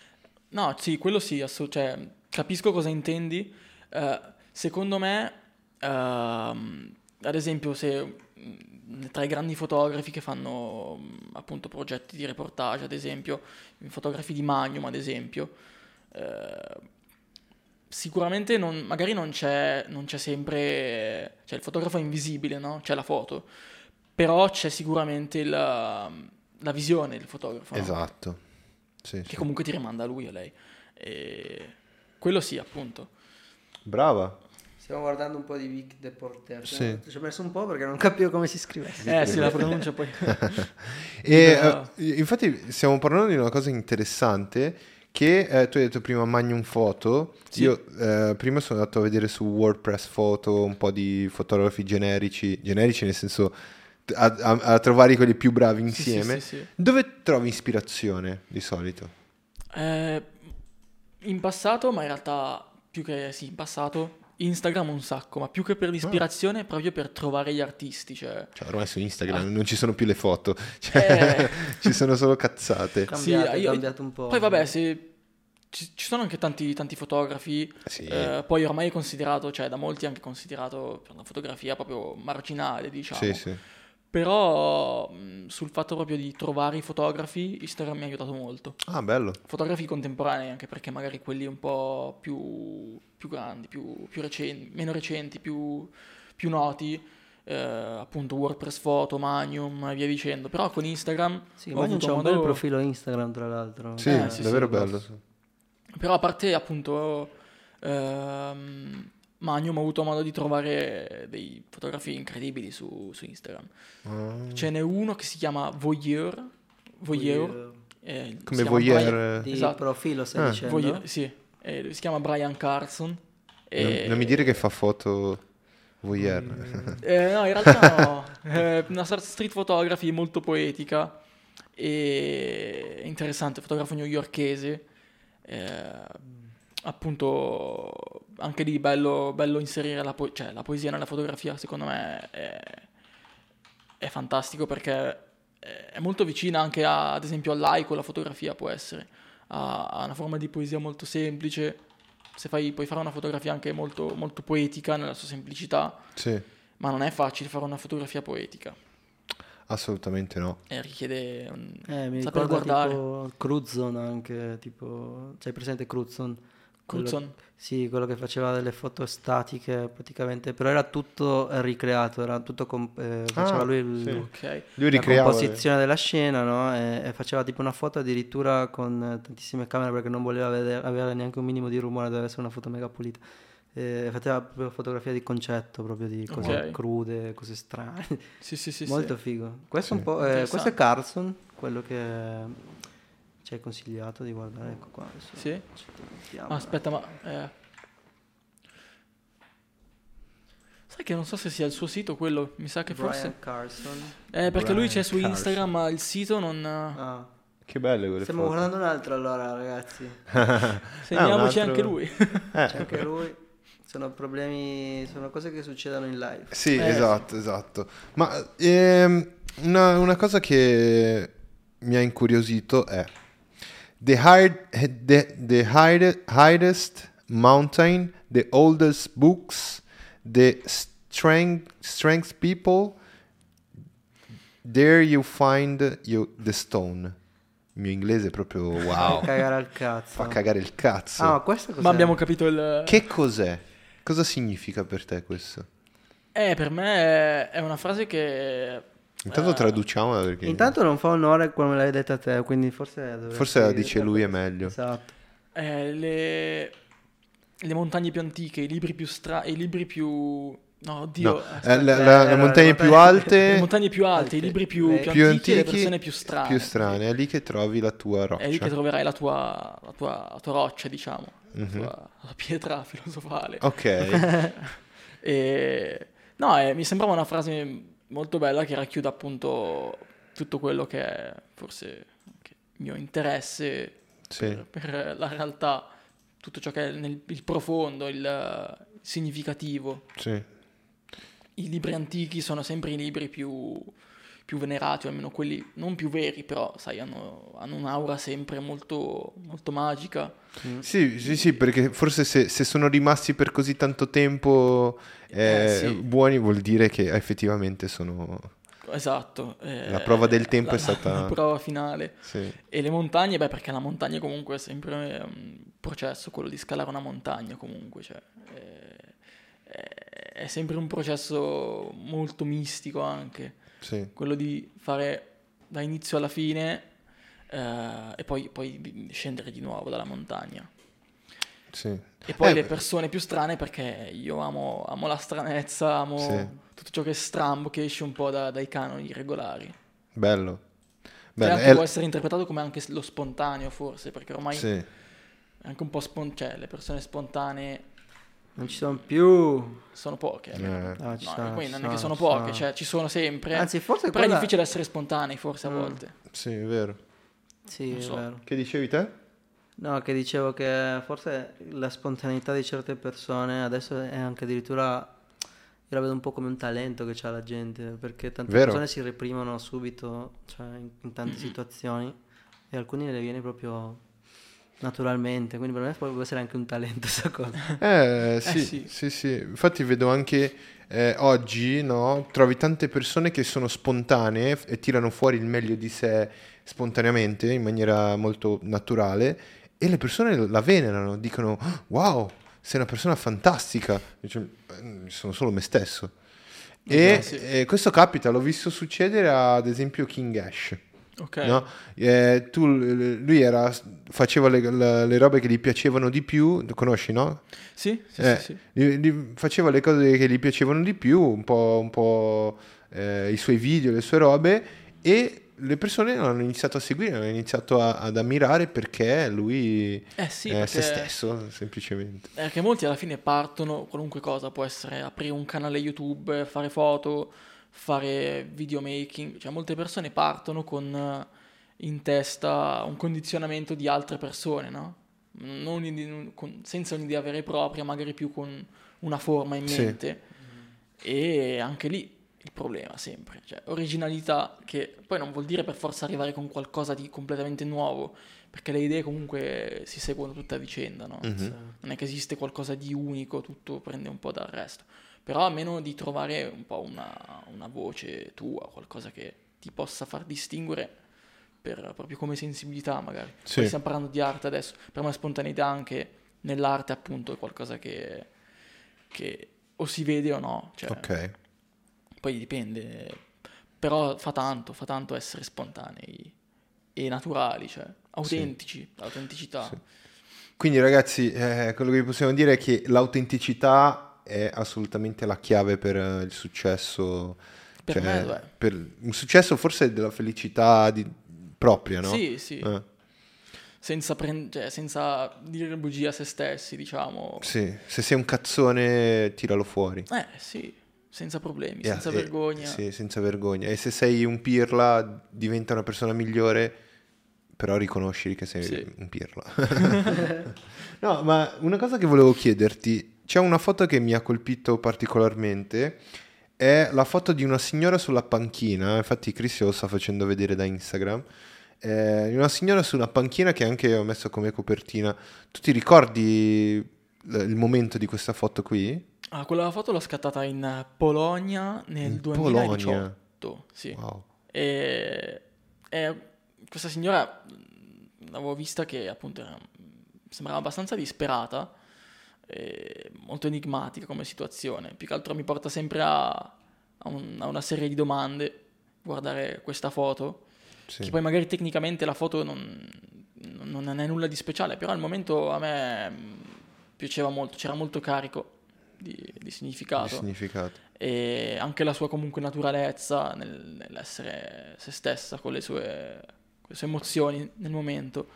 No, sì, quello sì, assu- cioè, capisco cosa intendi. Eh, secondo me, ehm, ad esempio, se mh, tra i grandi fotografi che fanno mh, appunto progetti di reportage, ad esempio, i fotografi di Magnum, ad esempio, eh, sicuramente non- magari non c'è, non c'è sempre, cioè il fotografo è invisibile, no? C'è la foto, però c'è sicuramente il- la visione del fotografo, no? Esatto. Sì, che sì. comunque ti rimanda a lui, a lei. E quello sì, appunto. Brava. Stiamo guardando un po' di Vic Deporter. Sì. Ci ho messo un po' perché non capivo come si scrivesse. Eh sì, la pronuncia poi. *laughs* E Brava. eh, infatti stiamo parlando di una cosa interessante che eh, tu hai detto prima Magnum Photo, Sì. io eh, prima sono andato a vedere su WordPress Photo un po' di fotografi generici, generici nel senso a, a- a trovare quelli più bravi Sì, sì, insieme. sì, sì. Dove trovi ispirazione di solito? Eh, in passato, ma in realtà più che sì, in passato, Instagram un sacco, ma più che per l'ispirazione, proprio per trovare gli artisti. Cioè, Cioè, ormai su Instagram Ah. non ci sono più le foto, *laughs* cioè, Eh. ci sono solo cazzate. Cambiato, io- cambiato un po'. poi vabbè, se ci, ci sono anche tanti, tanti fotografi, Sì. eh, poi ormai è considerato, cioè da molti è anche considerato per la fotografia proprio marginale, diciamo. Sì, sì. Però mh, sul fatto proprio di trovare i fotografi, Instagram mi ha aiutato molto. Ah, bello. Fotografi contemporanei, anche perché magari quelli un po' più, più grandi, più, più recenti, meno recenti, più, più noti, eh, appunto WordPress Photo, Magnum e via dicendo. Però con Instagram Sì, ho Magnum avuto c'è un modo- bel profilo Instagram, tra l'altro. Sì, Eh, sì, davvero sì, bello. Però a parte appunto ehm, Magnum ho avuto modo di trovare dei fotografi incredibili su, su Instagram. Ah. Ce n'è uno che si chiama Voyeur. Voyeur. eh, si Come chiama Brian- voyeur. Di Esatto. profilo stai Ah. dicendo? Voyeur, sì. Eh, lui si chiama Brian Carson. E- Non, non mi dire che fa foto voyeur. *laughs* Eh, no, in realtà no. *laughs* Eh, una sort- street photography molto poetica e interessante, fotografo newyorkese. Eh, appunto, anche lì bello, bello inserire la, po- cioè, la poesia nella fotografia, secondo me è, è fantastico perché è molto vicina anche a, ad esempio al laico, la fotografia può essere, ha, ha una forma di poesia molto semplice. Se fai, puoi fare una fotografia anche molto, molto poetica nella sua semplicità, sì, ma non è facile fare una fotografia poetica. assolutamente no. E richiede un... Eh, mi saper guardare. tipo Cruzon anche, tipo... C'hai presente Cruzon? Cruzon. Sì, quello che faceva delle foto statiche praticamente, però era tutto eh, ricreato, era tutto... com- eh, faceva Ah, lui il- sì. Ok. Lui la composizione della scena, no? E, e faceva tipo una foto addirittura con tantissime camere perché non voleva vedere- avere neanche un minimo di rumore, doveva essere una foto mega pulita. E faceva proprio fotografia di concetto, proprio di cose Ok. crude, cose strane. Sì, sì, sì. Molto sì. figo. Questo, è un Sì. po', eh, questo è. Carson, quello che ci hai consigliato di guardare. Ecco qua. adesso Sì? Ah, aspetta, ma... eh. Sai che non so se sia il suo sito quello, mi sa che Brian forse... Carson. Eh, perché lui c'è su Brian Instagram, ma il sito non... Ah. Che belle quelle Stiamo foto. guardando un altro allora, ragazzi. *laughs* Segniamoci Ah, altro- anche lui. *laughs* Eh, C'è anche lui. Sono problemi, sono cose che succedono in live. Sì, Eh, esatto, esatto. Ma ehm, una, una cosa che mi ha incuriosito è the, high, the, the high- highest mountain, the oldest books, the strength, strength people, there you find you, the stone. Il mio inglese è proprio *laughs* wow, Fa cagare al cazzo. fa cagare il cazzo. Ah, ma questo cos'è? Ma abbiamo capito il... Che cos'è? Cosa significa per te questo? Eh, per me è una frase che... Intanto Eh, traduciamola perché... Intanto non fa onore come l'hai detta te, quindi forse Forse la dice lui è meglio. Esatto. eh, le... le montagne più antiche, i libri più stra... i libri più... No, oddio. No, aspetta. eh, la- eh, la- le le montagne più alte, Le montagne più alte, i libri più, Eh, più più antichi e le antichi, persone più strane. più strane, è lì che trovi la tua roccia. È lì che troverai la tua, la tua, la tua roccia, diciamo, la, Mhm. tua, la pietra *laughs* filosofale. Ok, *laughs* E... No, eh, mi sembrava una frase molto bella che racchiude appunto tutto quello che è forse anche il mio interesse sì, per, per la realtà, tutto ciò che è nel il profondo, il, il significativo. sì, I libri antichi sono sempre i libri più, più venerati, o almeno quelli non più veri, però sai, hanno, hanno un'aura sempre molto, molto magica. sì, sì, sì, perché forse se, se sono rimasti per così tanto tempo eh, Eh, sì. buoni vuol dire che effettivamente sono... Esatto. eh, La prova del tempo la- è stata- *laughs* La prova finale. Sì, E le montagne, beh, perché la montagna comunque è sempre un processo, quello di scalare una montagna comunque, cioè, è, è- è sempre un processo molto mistico anche, sì, quello di fare da inizio alla fine eh, e poi, poi scendere di nuovo dalla montagna. sì. E poi Eh, le persone più strane perché io amo, amo la stranezza, amo Sì. tutto ciò che è strambo, che esce un po' da- dai canoni regolari. Bello. Bello. anche è- può essere interpretato come anche lo spontaneo forse, perché ormai sì. è anche un po' spon- cioè le persone spontanee Non ci sono più. sono poche. Eh, No, ci No, sono, poi ci non è che sono ci poche, cioè ci sono sempre. Anzi, forse però è quella... difficile essere spontanei forse a Mm. volte. sì, è vero. Sì, Non è so. vero. Che dicevi te? No, che dicevo che forse la spontaneità di certe persone adesso è anche addirittura. Io la vedo un po' come un talento che ha la gente, perché tante Vero. persone si reprimono subito, cioè in, in tante situazioni, e alcuni le viene proprio naturalmente, quindi per me può essere anche un talento questa cosa. *laughs* Eh, sì, sì. sì, sì. Infatti vedo anche eh, oggi, no, trovi tante persone che sono spontanee e tirano fuori il meglio di sé spontaneamente, in maniera molto naturale, e le persone la venerano, dicono, "Ah, wow, sei una persona fantastica. Dice, "Eh, sono solo me stesso. E Esatto, sì. eh, questo capita, l'ho visto succedere ad esempio King Ash. Ok. No? Eh, tu, lui era, faceva le, le- le robe che gli piacevano di più, conosci, no? Sì, sì, Eh, sì, sì. gli- gli faceva le cose che gli piacevano di più, un po', un po', eh, i suoi video, le sue robe, e le persone hanno iniziato a seguire, hanno iniziato a- ad ammirare perché lui Eh sì, è se stesso, semplicemente. Perché molti alla fine partono, qualunque cosa, può essere aprire un canale YouTube, fare foto, fare videomaking, cioè molte persone partono con eh, in testa un condizionamento di altre persone, no? Non in- con- senza un'idea vera e propria, magari più con una forma in Sì. mente. E anche lì il problema sempre, cioè originalità che poi non vuol dire per forza arrivare con qualcosa di completamente nuovo, perché le idee comunque si seguono tutte a vicenda, no? Mhm. non è che esiste qualcosa di unico, tutto prende un po' dal resto, però almeno di trovare un po' una, una voce tua, qualcosa che ti possa far distinguere per, proprio come sensibilità magari. Sì. Poi stiamo parlando di arte adesso, per me spontaneità anche nell'arte appunto è qualcosa che, che o si vede o no, cioè, Ok. poi dipende, però fa tanto, fa tanto essere spontanei e naturali, cioè autentici, l'autenticità. Sì. Quindi ragazzi, eh, quello che vi possiamo dire è che l'autenticità è assolutamente la chiave per eh, il successo. Per cioè, me lo è. per un successo forse della felicità di- propria, no? Sì, sì. Eh, senza, prend- cioè, senza dire bugie a se stessi, diciamo. sì. Se sei un cazzone, tiralo fuori. Eh sì, senza problemi, E- senza e- vergogna. Sì, senza vergogna. E se sei un pirla, diventa una persona migliore, però riconosci che sei Sì. un pirla. *laughs* no, ma una cosa che volevo chiederti, c'è una foto che mi ha colpito particolarmente, è la foto di una signora sulla panchina, infatti Cristian lo sta facendo vedere da Instagram, eh, una signora su una panchina che anche ho messo come copertina. Tu ti ricordi l- il momento di questa foto qui? Ah, quella foto l'ho scattata in Polonia nel In 2018. Polonia? Sì. Wow. E, e questa signora mh, l'avevo vista che appunto era- sembrava abbastanza disperata, molto enigmatica come situazione. Più che altro mi porta sempre a, a un- a una serie di domande guardare questa foto. Sì. Che poi magari tecnicamente la foto non, non è nulla di speciale, però al momento a me mh, piaceva molto, c'era molto carico di, di Di significato significato. e anche la sua comunque naturalezza nel- nell'essere se stessa con le sue, sue emozioni nel momento.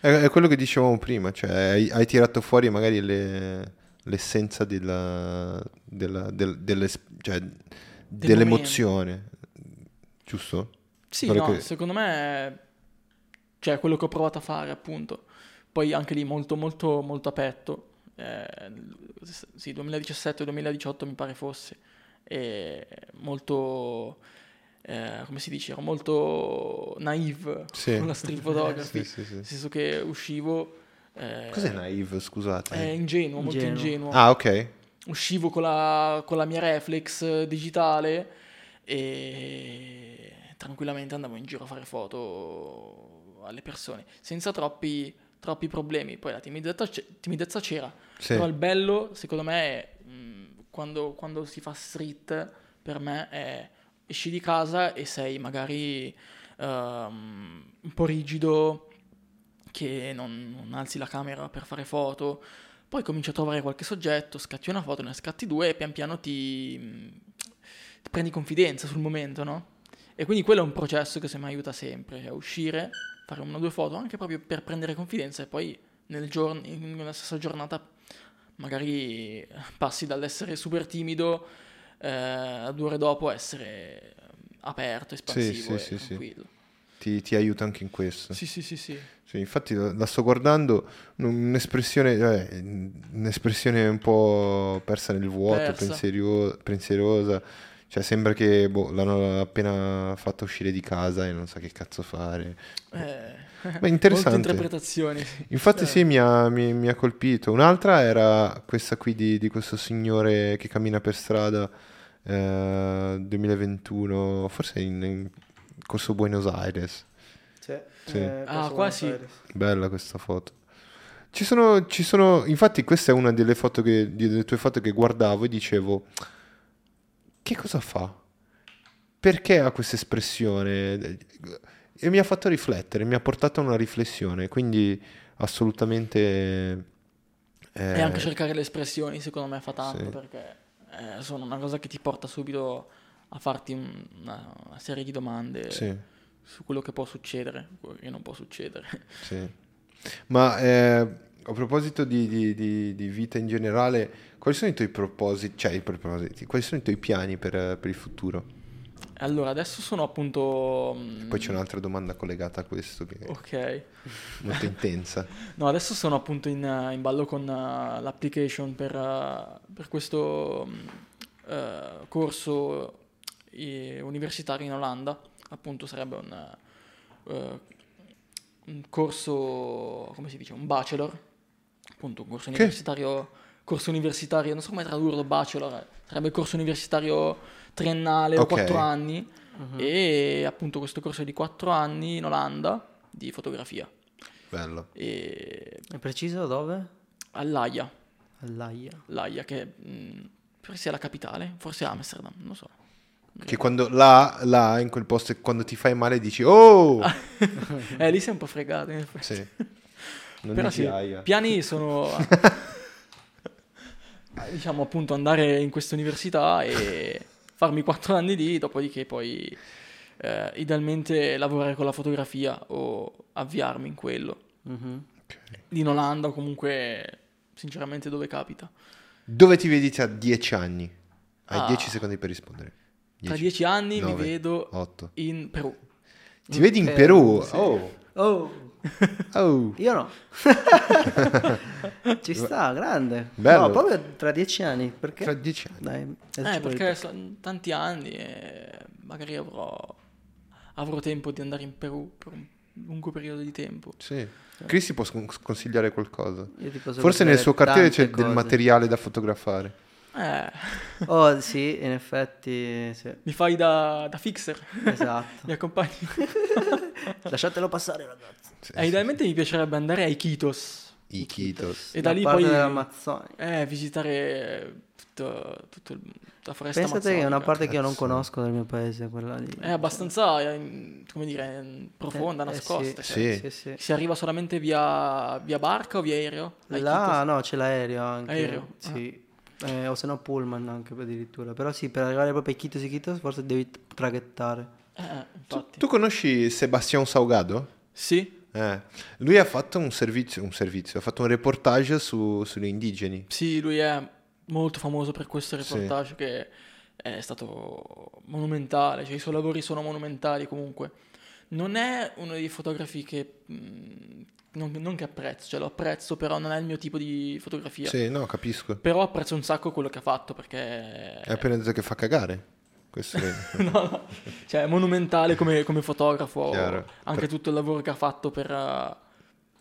È, è quello che dicevamo prima, cioè hai, hai tirato fuori magari le- l'essenza della, della- del- delle- cioè, dell'emozione, giusto? Sì, no, che- secondo me cioè quello che ho provato a fare appunto. Poi anche lì molto molto molto a petto. Eh, sì, 2017-2018 mi pare fosse. E molto eh, come si dice, ero molto naive Sì. con la street *laughs* photography. Sì, sì, sì. Nel senso che uscivo eh, Cos'è naive, scusate? È ingenuo, molto Ingenuo. ingenuo. Ah, ok. Uscivo con la, con la mia reflex eh, digitale e tranquillamente andavo in giro a fare foto alle persone senza troppi, troppi problemi. Poi la timidezza, timidezza c'era, Sì. però il bello secondo me è mh, quando, quando si fa street per me è esci di casa e sei magari ehm, un po' rigido che non, non alzi la camera per fare foto poi cominci a trovare qualche soggetto, scatti una foto, ne scatti due e pian piano ti, ti prendi confidenza sul momento, no? E quindi quello è un processo che se mi aiuta sempre, a uscire, fare una o due foto anche proprio per prendere confidenza e poi nel giorno, una stessa giornata magari passi dall'essere super timido eh, due ore dopo essere aperto, espansivo sì, e sì, sì. tranquillo. Ti, ti aiuta anche in questo. Sì, sì, sì, sì. Sì, infatti la, la sto guardando, un'espressione, eh, un'espressione un po' persa nel vuoto, Persa. pensierio- pensierosa. Cioè, sembra che boh, l'hanno appena fatto uscire di casa e non sa che cazzo fare. Eh, Ma *laughs* interessante. Molte interpretazioni. Infatti Eh, sì, mi ha, mi- mi ha colpito. Un'altra era questa qui di, di questo signore che cammina per strada eh, 2021, forse in, in corso Buenos Aires. Sì. Sì. Eh, Ah, questo qua Buenos sì. Aires. Bella questa foto. Ci sono, ci sono, infatti questa è una delle foto che, delle tue foto che guardavo e dicevo, che cosa fa? Perché ha questa espressione? E mi ha fatto riflettere, mi ha portato a una riflessione, quindi assolutamente... eh, E anche cercare le espressioni, secondo me, fa tanto sì. perché eh, sono una cosa che ti porta subito a farti un- una, una serie di domande Sì, su quello che può succedere, quello che non può succedere. *laughs* sì. Ma eh, a proposito di, di- di- di vita in generale, quali sono i tuoi propositi, cioè i propositi, quali sono i tuoi piani per, per il futuro? Allora, adesso sono appunto... mm, Poi c'è un'altra domanda collegata a questo che è Ok. *laughs* molto intensa. *laughs* No, adesso sono appunto in, in ballo con eh, l'application per, eh, per questo eh, corso universitario in Olanda. Appunto sarebbe un, un corso, come si dice, un bachelor. Appunto un corso universitario, corso universitario, non so come tradurlo, bachelor. Sarebbe il corso universitario triennale o Ok. quattro anni. Mhm. E appunto questo corso è di quattro anni in Olanda di fotografia. Bello. E È preciso dove? all'Aia, All'Aia. l'Aia che mh, penso sia la capitale, forse Amsterdam, non so. Che quando là, là, in quel posto, quando ti fai male dici Oh! *laughs* eh, lì sei un po' fregato. in effetti. Sì. *laughs* Non Però dici sì, aia. piani sono, *laughs* diciamo appunto, andare in questa università e farmi quattro anni lì, dopodiché poi eh, idealmente lavorare con la fotografia o avviarmi in quello. Mhm. Ok. In Olanda o comunque, sinceramente, dove capita. Dove ti vedi tra dieci anni? Hai Ah. dieci secondi per rispondere. Tra dieci anni mi nove, vedo Otto. in Perù. Ti vedi in Perù, Perù? sì. Oh! Oh, *laughs* Oh! io no. *laughs* Ci sta, grande. Bello. No, proprio tra dieci anni. Perché? Tra dieci anni. Dai, Eh, perché sono tanti anni e magari avrò, avrò tempo di andare in Perù per un lungo periodo di tempo. Sì. Cristi può scon- consigliare qualcosa. ti Forse nel suo cartiere tante c'è del cose. materiale da fotografare. Eh, Oh, sì, in effetti, sì. mi fai da, da fixer, Esatto. *laughs* mi accompagni. *laughs* Lasciatelo passare, ragazzi. Sì, Eh, sì, idealmente mi piacerebbe andare ai Iquitos, sì. I Kitos. E da La lì parte poi- dell'Amazzonia. eh, visitare tutto, tutto il- la foresta Pensate che è una parte che io non Cazzo. conosco del mio paese, quella lì. È abbastanza, eh, come dire, profonda, Eh, eh, nascosta. sì, cioè. Sì. sì, sì. Si arriva solamente via, via barca o via aereo? Là, Iquitos? no, c'è l'aereo anche. Aereo? Sì. Eh, o se no pullman anche addirittura. Però sì, per arrivare proprio a Iquitos Iquitos forse devi traghettare. Eh, eh, infatti. Tu conosci Sebastián Saugado? Sì, Eh. Lui ha fatto un servizio, un servizio, ha fatto un reportage su, sugli indigeni. Sì, lui è molto famoso per questo Sì. reportage che è stato monumentale, cioè i suoi lavori sono monumentali comunque. Non è uno dei fotografi che... mh, non, non che apprezzo, cioè lo apprezzo, però non è il mio tipo di fotografia. Sì, no, capisco. Però apprezzo un sacco quello che ha fatto perché... Hai appena detto che fa cagare. Questo è... *laughs* no, no. Cioè, è monumentale come, come fotografo. Chiaro. Anche Per- tutto il lavoro che ha fatto per, eh,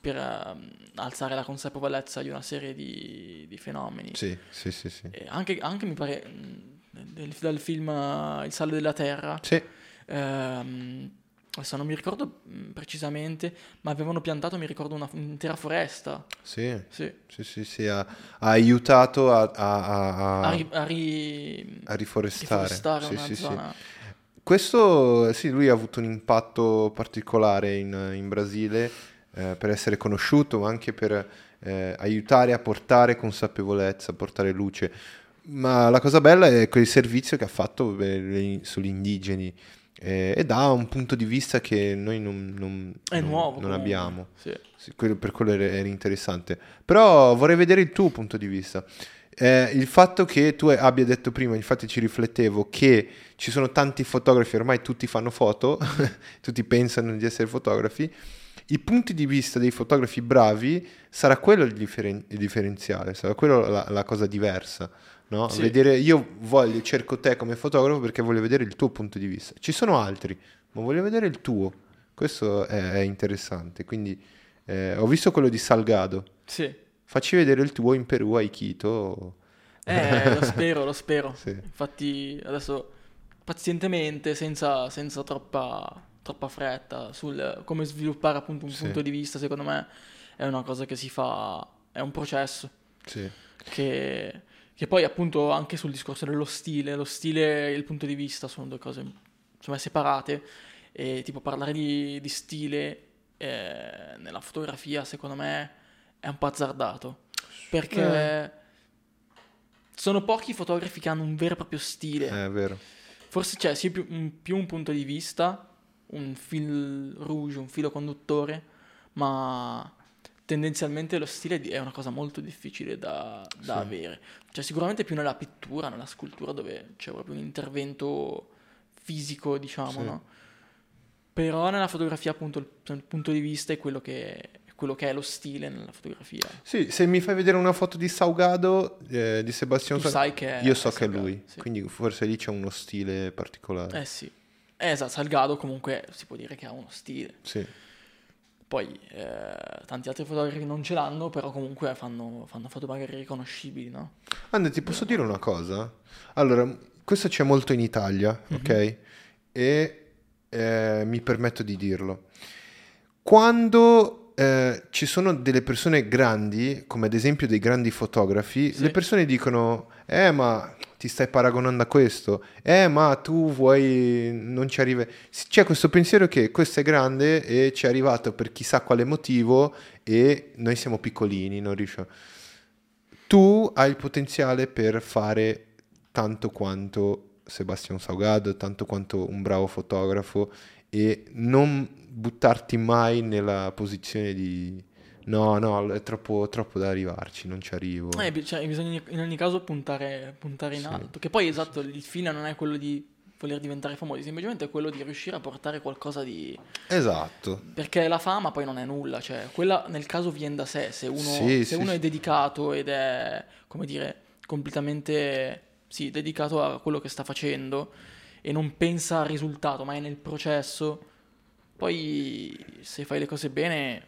per eh, alzare la consapevolezza di una serie di, di fenomeni. Sì, sì, sì, sì. Anche, anche mi pare mh, del- dal film eh, Il sale della terra. Sì, ehm, adesso non mi ricordo mh, precisamente, ma avevano piantato, mi ricordo, una- un'intera foresta. sì, Sì. sì, sì, sì, ha, ha aiutato a, a- a- A, ri- ri- riforestare. riforestare Sì, sì. Questo, sì, lui ha avuto un impatto particolare in, in Brasile eh, per essere conosciuto, ma anche per eh, aiutare a portare consapevolezza, a portare luce. Ma la cosa bella è quel servizio che ha fatto per gli- sugli indigeni eh, e dà un punto di vista che noi non, non- non- nuovo. non abbiamo. Sì. Sì, quello- per quello era, era interessante. Però vorrei vedere il tuo punto di vista. Eh, il fatto che tu abbia detto prima, infatti ci riflettevo, che ci sono tanti fotografi, ormai tutti fanno foto, *laughs* tutti pensano di essere fotografi, i punti di vista dei fotografi bravi sarà quello il, differen- il differenziale, sarà quello la, la cosa diversa. No? Sì. Vedere, io voglio, cerco te come fotografo perché voglio vedere il tuo punto di vista. Ci sono altri, ma voglio vedere il tuo. Questo è, è interessante. Quindi eh, ho visto quello di Salgado. Sì. Facci vedere il tuo in Perù, a Iquito. Eh, lo *laughs* spero, lo spero. Sì. Infatti adesso pazientemente, senza, senza troppa, troppa fretta, sul come sviluppare appunto un Sì. punto di vista, secondo me è una cosa che si fa, è un processo Sì. che, che poi appunto anche sul discorso dello stile, lo stile e il punto di vista sono due cose insomma separate. E tipo parlare di, di stile eh, nella fotografia secondo me è un po' azzardato. Perché sono pochi i fotografi che hanno un vero e proprio stile. È vero. Forse c'è sì più un, più un punto di vista, un fil rouge, un filo conduttore, ma tendenzialmente lo stile è una cosa molto difficile da, da Sì. avere. Cioè sicuramente più nella pittura, nella scultura dove c'è proprio un intervento fisico, diciamo, Sì. no? Però nella fotografia appunto il, punto di vista è quello che è, quello che è lo stile nella fotografia. Sì, se mi fai vedere una foto di Saugado, eh, di Sebastiano Tu sai che io so che è lui, sì. quindi forse lì c'è uno stile particolare. Eh sì. Eh, esatto, Salgado comunque si può dire che ha uno stile. Sì. Poi eh, tanti altri fotografi non ce l'hanno, però comunque fanno, fanno foto magari riconoscibili, no? Anna, ti posso dire una cosa? Allora, questo c'è molto in Italia, Mhm. ok? E eh, mi permetto di dirlo. Quando eh, ci sono delle persone grandi, come ad esempio dei grandi fotografi, Sì. le persone dicono, eh ma ti stai paragonando a questo, eh ma tu vuoi, non ci arrivi. C'è questo pensiero che questo è grande e ci è arrivato per chissà quale motivo e noi siamo piccolini, non riusciamo tu hai il potenziale per fare tanto quanto Sebastian Saugado, tanto quanto un bravo fotografo e non buttarti mai nella posizione di no, no, è troppo, troppo da arrivarci, non ci arrivo. Eh, cioè, bisogna in ogni caso puntare, puntare in Sì. alto. Che poi esatto, il fine non è quello di voler diventare famosi, semplicemente è quello di riuscire a portare qualcosa di... Esatto. Perché la fama poi non è nulla, cioè quella nel caso viene da sé, se uno, Sì, se sì, uno è dedicato ed è, come dire, completamente, sì, dedicato a quello che sta facendo e non pensa al risultato, ma è nel processo, poi se fai le cose bene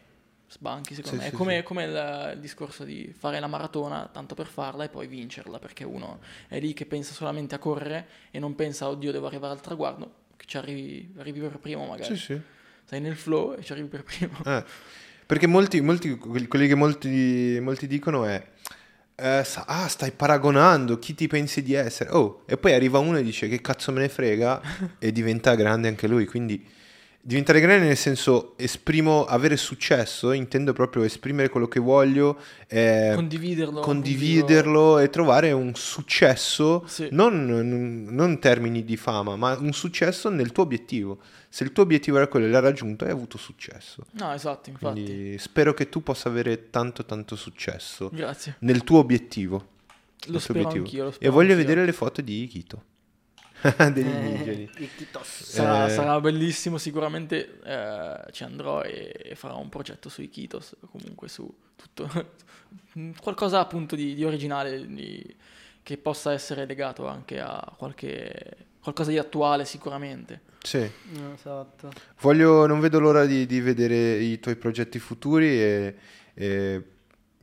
sbanchi secondo Sì, me. sì, è come, sì. come il, il discorso di fare la maratona tanto per farla e poi vincerla, perché uno è lì che pensa solamente a correre e non pensa, oddio, devo arrivare al traguardo, che ci arrivi, arrivi per primo magari. Sì, sì. Sei nel flow e ci arrivi per primo. Eh, perché molti, molti, quelli che molti, molti dicono è eh, ah, stai paragonando chi ti pensi di essere. Oh, e poi arriva uno e dice che cazzo me ne frega *laughs* e diventa grande anche lui. Quindi diventare grande nel senso esprimo avere successo, intendo proprio esprimere quello che voglio, eh, condividerlo. condividerlo e trovare un successo, Sì. non, in termini di fama, ma un successo nel tuo obiettivo. Se il tuo obiettivo era quello e l'hai raggiunto, hai avuto successo. No, esatto, infatti. Quindi spero che tu possa avere tanto tanto successo Grazie. nel tuo obiettivo. Lo spero obiettivo. anch'io, lo E spero voglio anch'io. vedere le foto di Kito. *laughs* Degli indigeni. Sarà, Eh. sarà bellissimo, sicuramente eh, ci andrò e, e farò un progetto sui Kitos, comunque su tutto, *laughs* qualcosa appunto di, di originale, di- che possa essere legato anche a qualche, qualcosa di attuale sicuramente. Sì. Esatto. Voglio, non vedo l'ora di, di vedere i tuoi progetti futuri e, e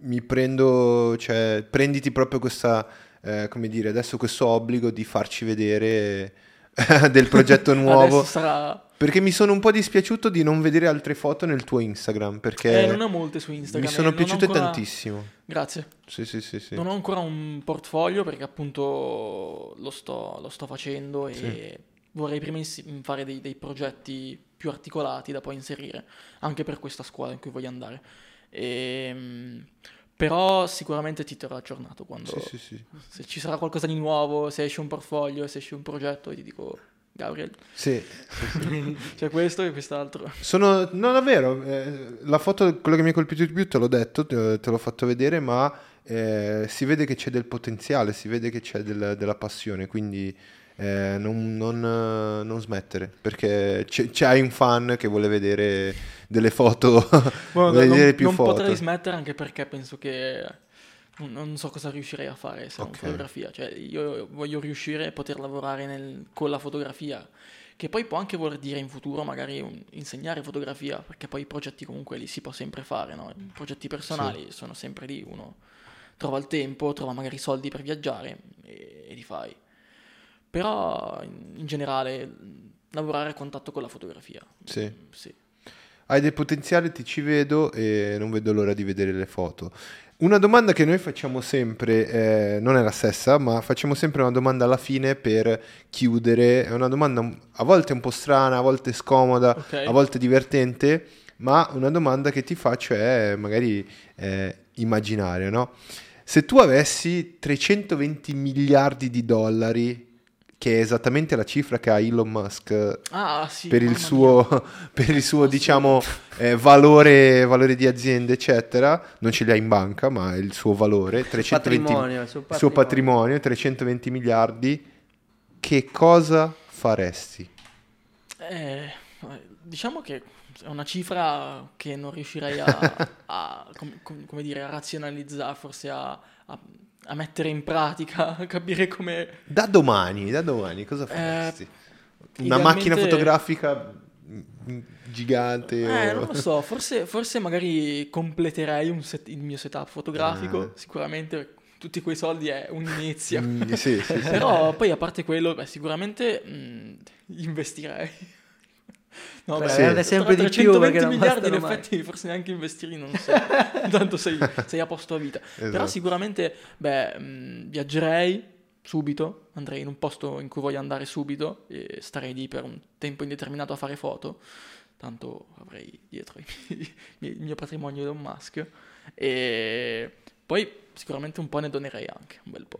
mi prendo, cioè, prenditi proprio questa, eh, come dire, adesso questo obbligo di farci vedere *laughs* del progetto *laughs* nuovo. Sarà... Perché mi sono un po' dispiaciuto di non vedere altre foto nel tuo Instagram, perché Eh, non ho molte su Instagram. mi e sono ho piaciute ancora- tantissimo. Grazie. Sì, sì, sì, sì. Non ho ancora un portfolio perché appunto lo sto, lo sto facendo e Sì. vorrei prima ins- fare dei, dei progetti più articolati da poi inserire, anche per questa scuola in cui voglio andare. Ehm, però sicuramente ti terrò aggiornato quando Sì, sì, sì. se ci sarà qualcosa di nuovo, se esce un portfolio, se esce un progetto ti dico Gabriel, Sì. *laughs* c'è questo e quest'altro. Sono, no, davvero, eh, la foto, quello che mi ha colpito di più, te l'ho detto, te, te l'ho fatto vedere, ma eh, si vede che c'è del potenziale, si vede che c'è del- della passione, quindi eh, non, non, eh, non smettere, perché c'è, c'hai un fan che vuole vedere delle foto, *laughs* Guarda, vuole vedere non, più non foto. potrei smettere anche perché penso che non- non so cosa riuscirei a fare se non Ok. fotografia. Cioè, io voglio riuscire a poter lavorare nel- con la fotografia, che poi può anche voler dire in futuro magari un- insegnare fotografia, perché poi i progetti comunque li si può sempre fare, no? I progetti personali sono sempre lì, uno trova il tempo, trova magari i soldi per viaggiare e, e li fai. Però in, generale lavorare a contatto con la fotografia. Sì. Sì. Hai del potenziale, ti ci vedo e non vedo l'ora di vedere le foto. Una domanda che noi facciamo sempre, eh, non è la stessa, ma facciamo sempre una domanda alla fine per chiudere. È una domanda a volte un po' strana, a volte scomoda, Ok. a volte divertente, ma una domanda che ti faccio è magari eh, immaginaria, no? Se tu avessi 320 miliardi di dollari, che è esattamente la cifra che ha Elon Musk Ah, sì. per il suo, *laughs* per il suo sì. diciamo, eh, valore, valore di azienda, eccetera, non ce li ha in banca, ma è il suo valore, 320, patrimonio, il suo il suo patrimonio. patrimonio, 320 miliardi, che cosa faresti? Eh, diciamo che è una cifra che non riuscirei a, *laughs* a- com- com- come dire, a razionalizzare, forse a, a- a mettere in pratica, *laughs* a capire come... Da domani, da domani, cosa faresti? Una idealmente- macchina fotografica mm, gigante? Eh, o- non lo so, forse, forse magari completerei un set- il mio setup fotografico, Ah. sicuramente tutti quei soldi è un inizio. Mm, sì, sì, sì. *laughs* Però poi a parte quello, beh, sicuramente mh, investirei. No, beh, averne sempre di più, 320 perché non miliardi in mai. effetti forse neanche investire non so. *laughs* Tanto sei, sei a posto a vita. Però Esatto. sicuramente, beh, mh, viaggerei subito, andrei in un posto in cui voglio andare subito e starei lì per un tempo indeterminato a fare foto. Tanto avrei dietro miei- *laughs* il mio patrimonio Elon Musk. E poi sicuramente un po' ne donerei anche, un bel po'.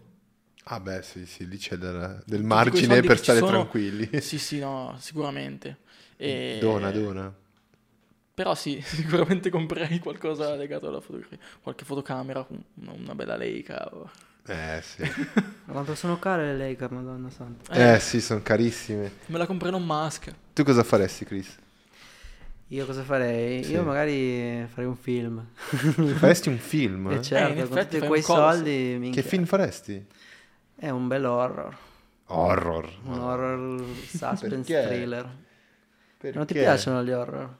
Ah beh, sì, sì, lì c'è del, del margine per stare sono- tranquilli. Sì, sì, no, sicuramente. E- Dona, dona. Però sì, *laughs* sicuramente comprerei qualcosa legato alla fotografia. Qualche fotocamera, un- una, una bella Leica. o- Eh sì. *laughs* Ma Quanto sono care le Leica, madonna santa. Eh sì, sono carissime. Me la comprerò un Musk. Tu cosa faresti, Chris? Io cosa farei? Sì. Io magari farei un film. Faresti un film? E eh? certo, in con effetti tutti quei soldi, minchia. Che film faresti? È un bel horror. Horror. Un horror suspense Perché? thriller. Perché? Non ti piacciono gli horror?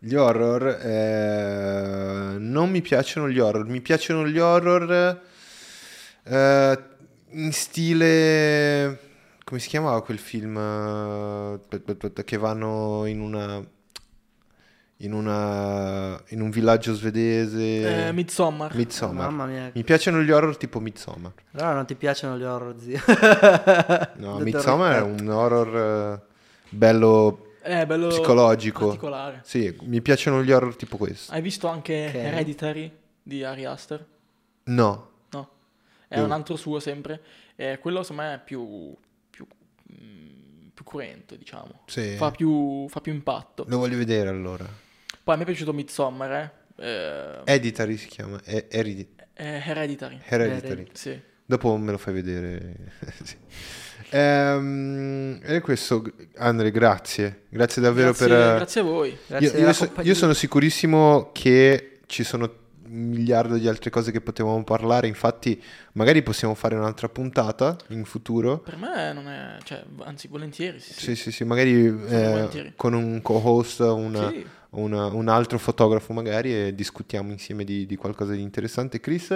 Gli horror? eh, non mi piacciono gli horror. Mi piacciono gli horror eh, in stile... Come si chiamava quel film eh, che vanno in una... In, una, in un villaggio svedese Eh, Midsommar. Midsommar. Mamma mia. Mi piacciono gli horror tipo Midsommar. Allora non ti piacciono gli horror, zio. *laughs* No, Midsommar è un horror eh, bello È bello psicologico. particolare. Sì, mi piacciono gli horror tipo questo. Hai visto anche Ok. Hereditary di Ari Aster? No. No. È Dove? un altro suo sempre. E quello secondo me è più, più, mm, più cruento, diciamo. Sì. Fa più, fa più impatto. Lo voglio vedere allora. Poi a me è piaciuto Midsommar, eh. Eh, Editary si chiama. È- Heredi- è Hereditary. Hereditary. Sì. Dopo me lo fai vedere. *laughs* Sì. Ehm, e questo, Andre, grazie. Grazie davvero Grazie, per... grazie a voi. Grazie Io, io so- io sono sicurissimo che ci sono un miliardo di altre cose che potevamo parlare, infatti magari possiamo fare un'altra puntata in futuro. Per me non è... Cioè, anzi, volentieri. Sì, Sì, sì, sì, magari eh, con un co-host, una- Sì. Una- un altro fotografo magari e discutiamo insieme di, di qualcosa di interessante. Chris,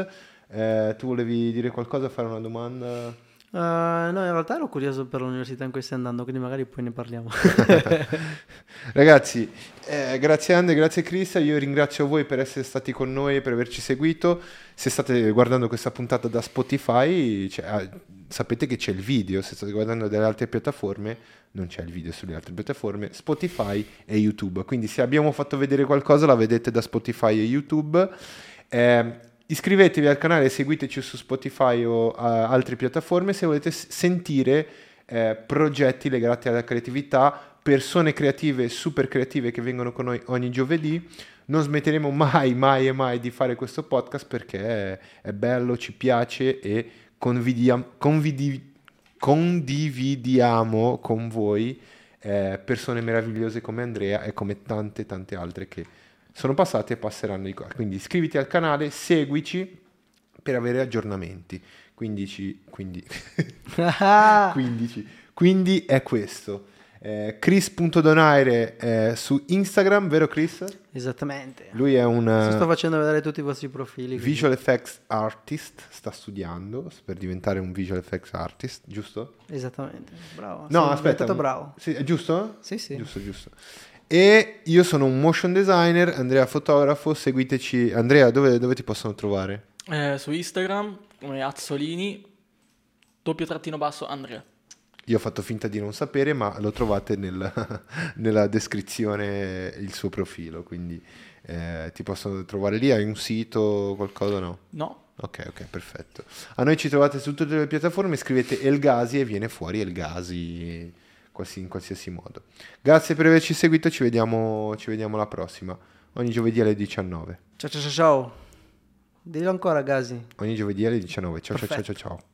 eh, tu volevi dire qualcosa, fare una domanda? Eh, no, in realtà ero curioso per l'università in cui stai andando, quindi magari poi ne parliamo. *laughs* Ragazzi, eh, grazie Ande, grazie Chris, io ringrazio voi per essere stati con noi per averci seguito. Se state guardando questa puntata da Spotify, cioè, ah, sapete che c'è il video, se state guardando dalle altre piattaforme, non c'è il video sulle altre piattaforme, Spotify e YouTube. Quindi se abbiamo fatto vedere qualcosa la vedete da Spotify e YouTube. Eh, iscrivetevi al canale, seguiteci su Spotify o eh, altre piattaforme se volete sentire eh, progetti legati alla creatività, persone creative, super creative che vengono con noi ogni giovedì. Non smetteremo mai, mai e mai di fare questo podcast perché è, è bello, ci piace e convidi- condividiamo con voi eh, persone meravigliose come Andrea e come tante tante altre che sono passate e passeranno di qua. Quindi iscriviti al canale, seguici, per avere aggiornamenti. 15, quindi, *laughs* Ah, 15. Quindi è questo. Eh, Chris.donaire eh, su Instagram, vero Chris? Esattamente. Lui è un sto facendo vedere tutti i vostri profili. quindi- visual effects artist, sta studiando per diventare un visual effects artist, giusto? Esattamente. Bravo. No, sei aspetta. bravo. Sì, è giusto? Sì, sì. Giusto, giusto. E io sono un motion designer, Andrea fotografo, seguiteci. Andrea, dove, dove ti possono trovare? Eh, su Instagram come Azzolini, doppio trattino basso Andrea. Io ho fatto finta di non sapere, ma lo trovate nel- *laughs* nella descrizione il suo profilo, quindi eh, ti possono trovare lì. Hai un sito, qualcosa? No? No, Ok, ok, perfetto. A noi ci trovate su tutte le piattaforme, scrivete Elgasi e viene fuori Elgasi in qualsiasi modo. Grazie per averci seguito, ci vediamo, ci vediamo alla prossima, ogni giovedì alle 19. Ciao ciao ciao ciao. Dillo ancora, Gasi. Ogni giovedì alle 19. Ciao ciao ciao ciao ciao.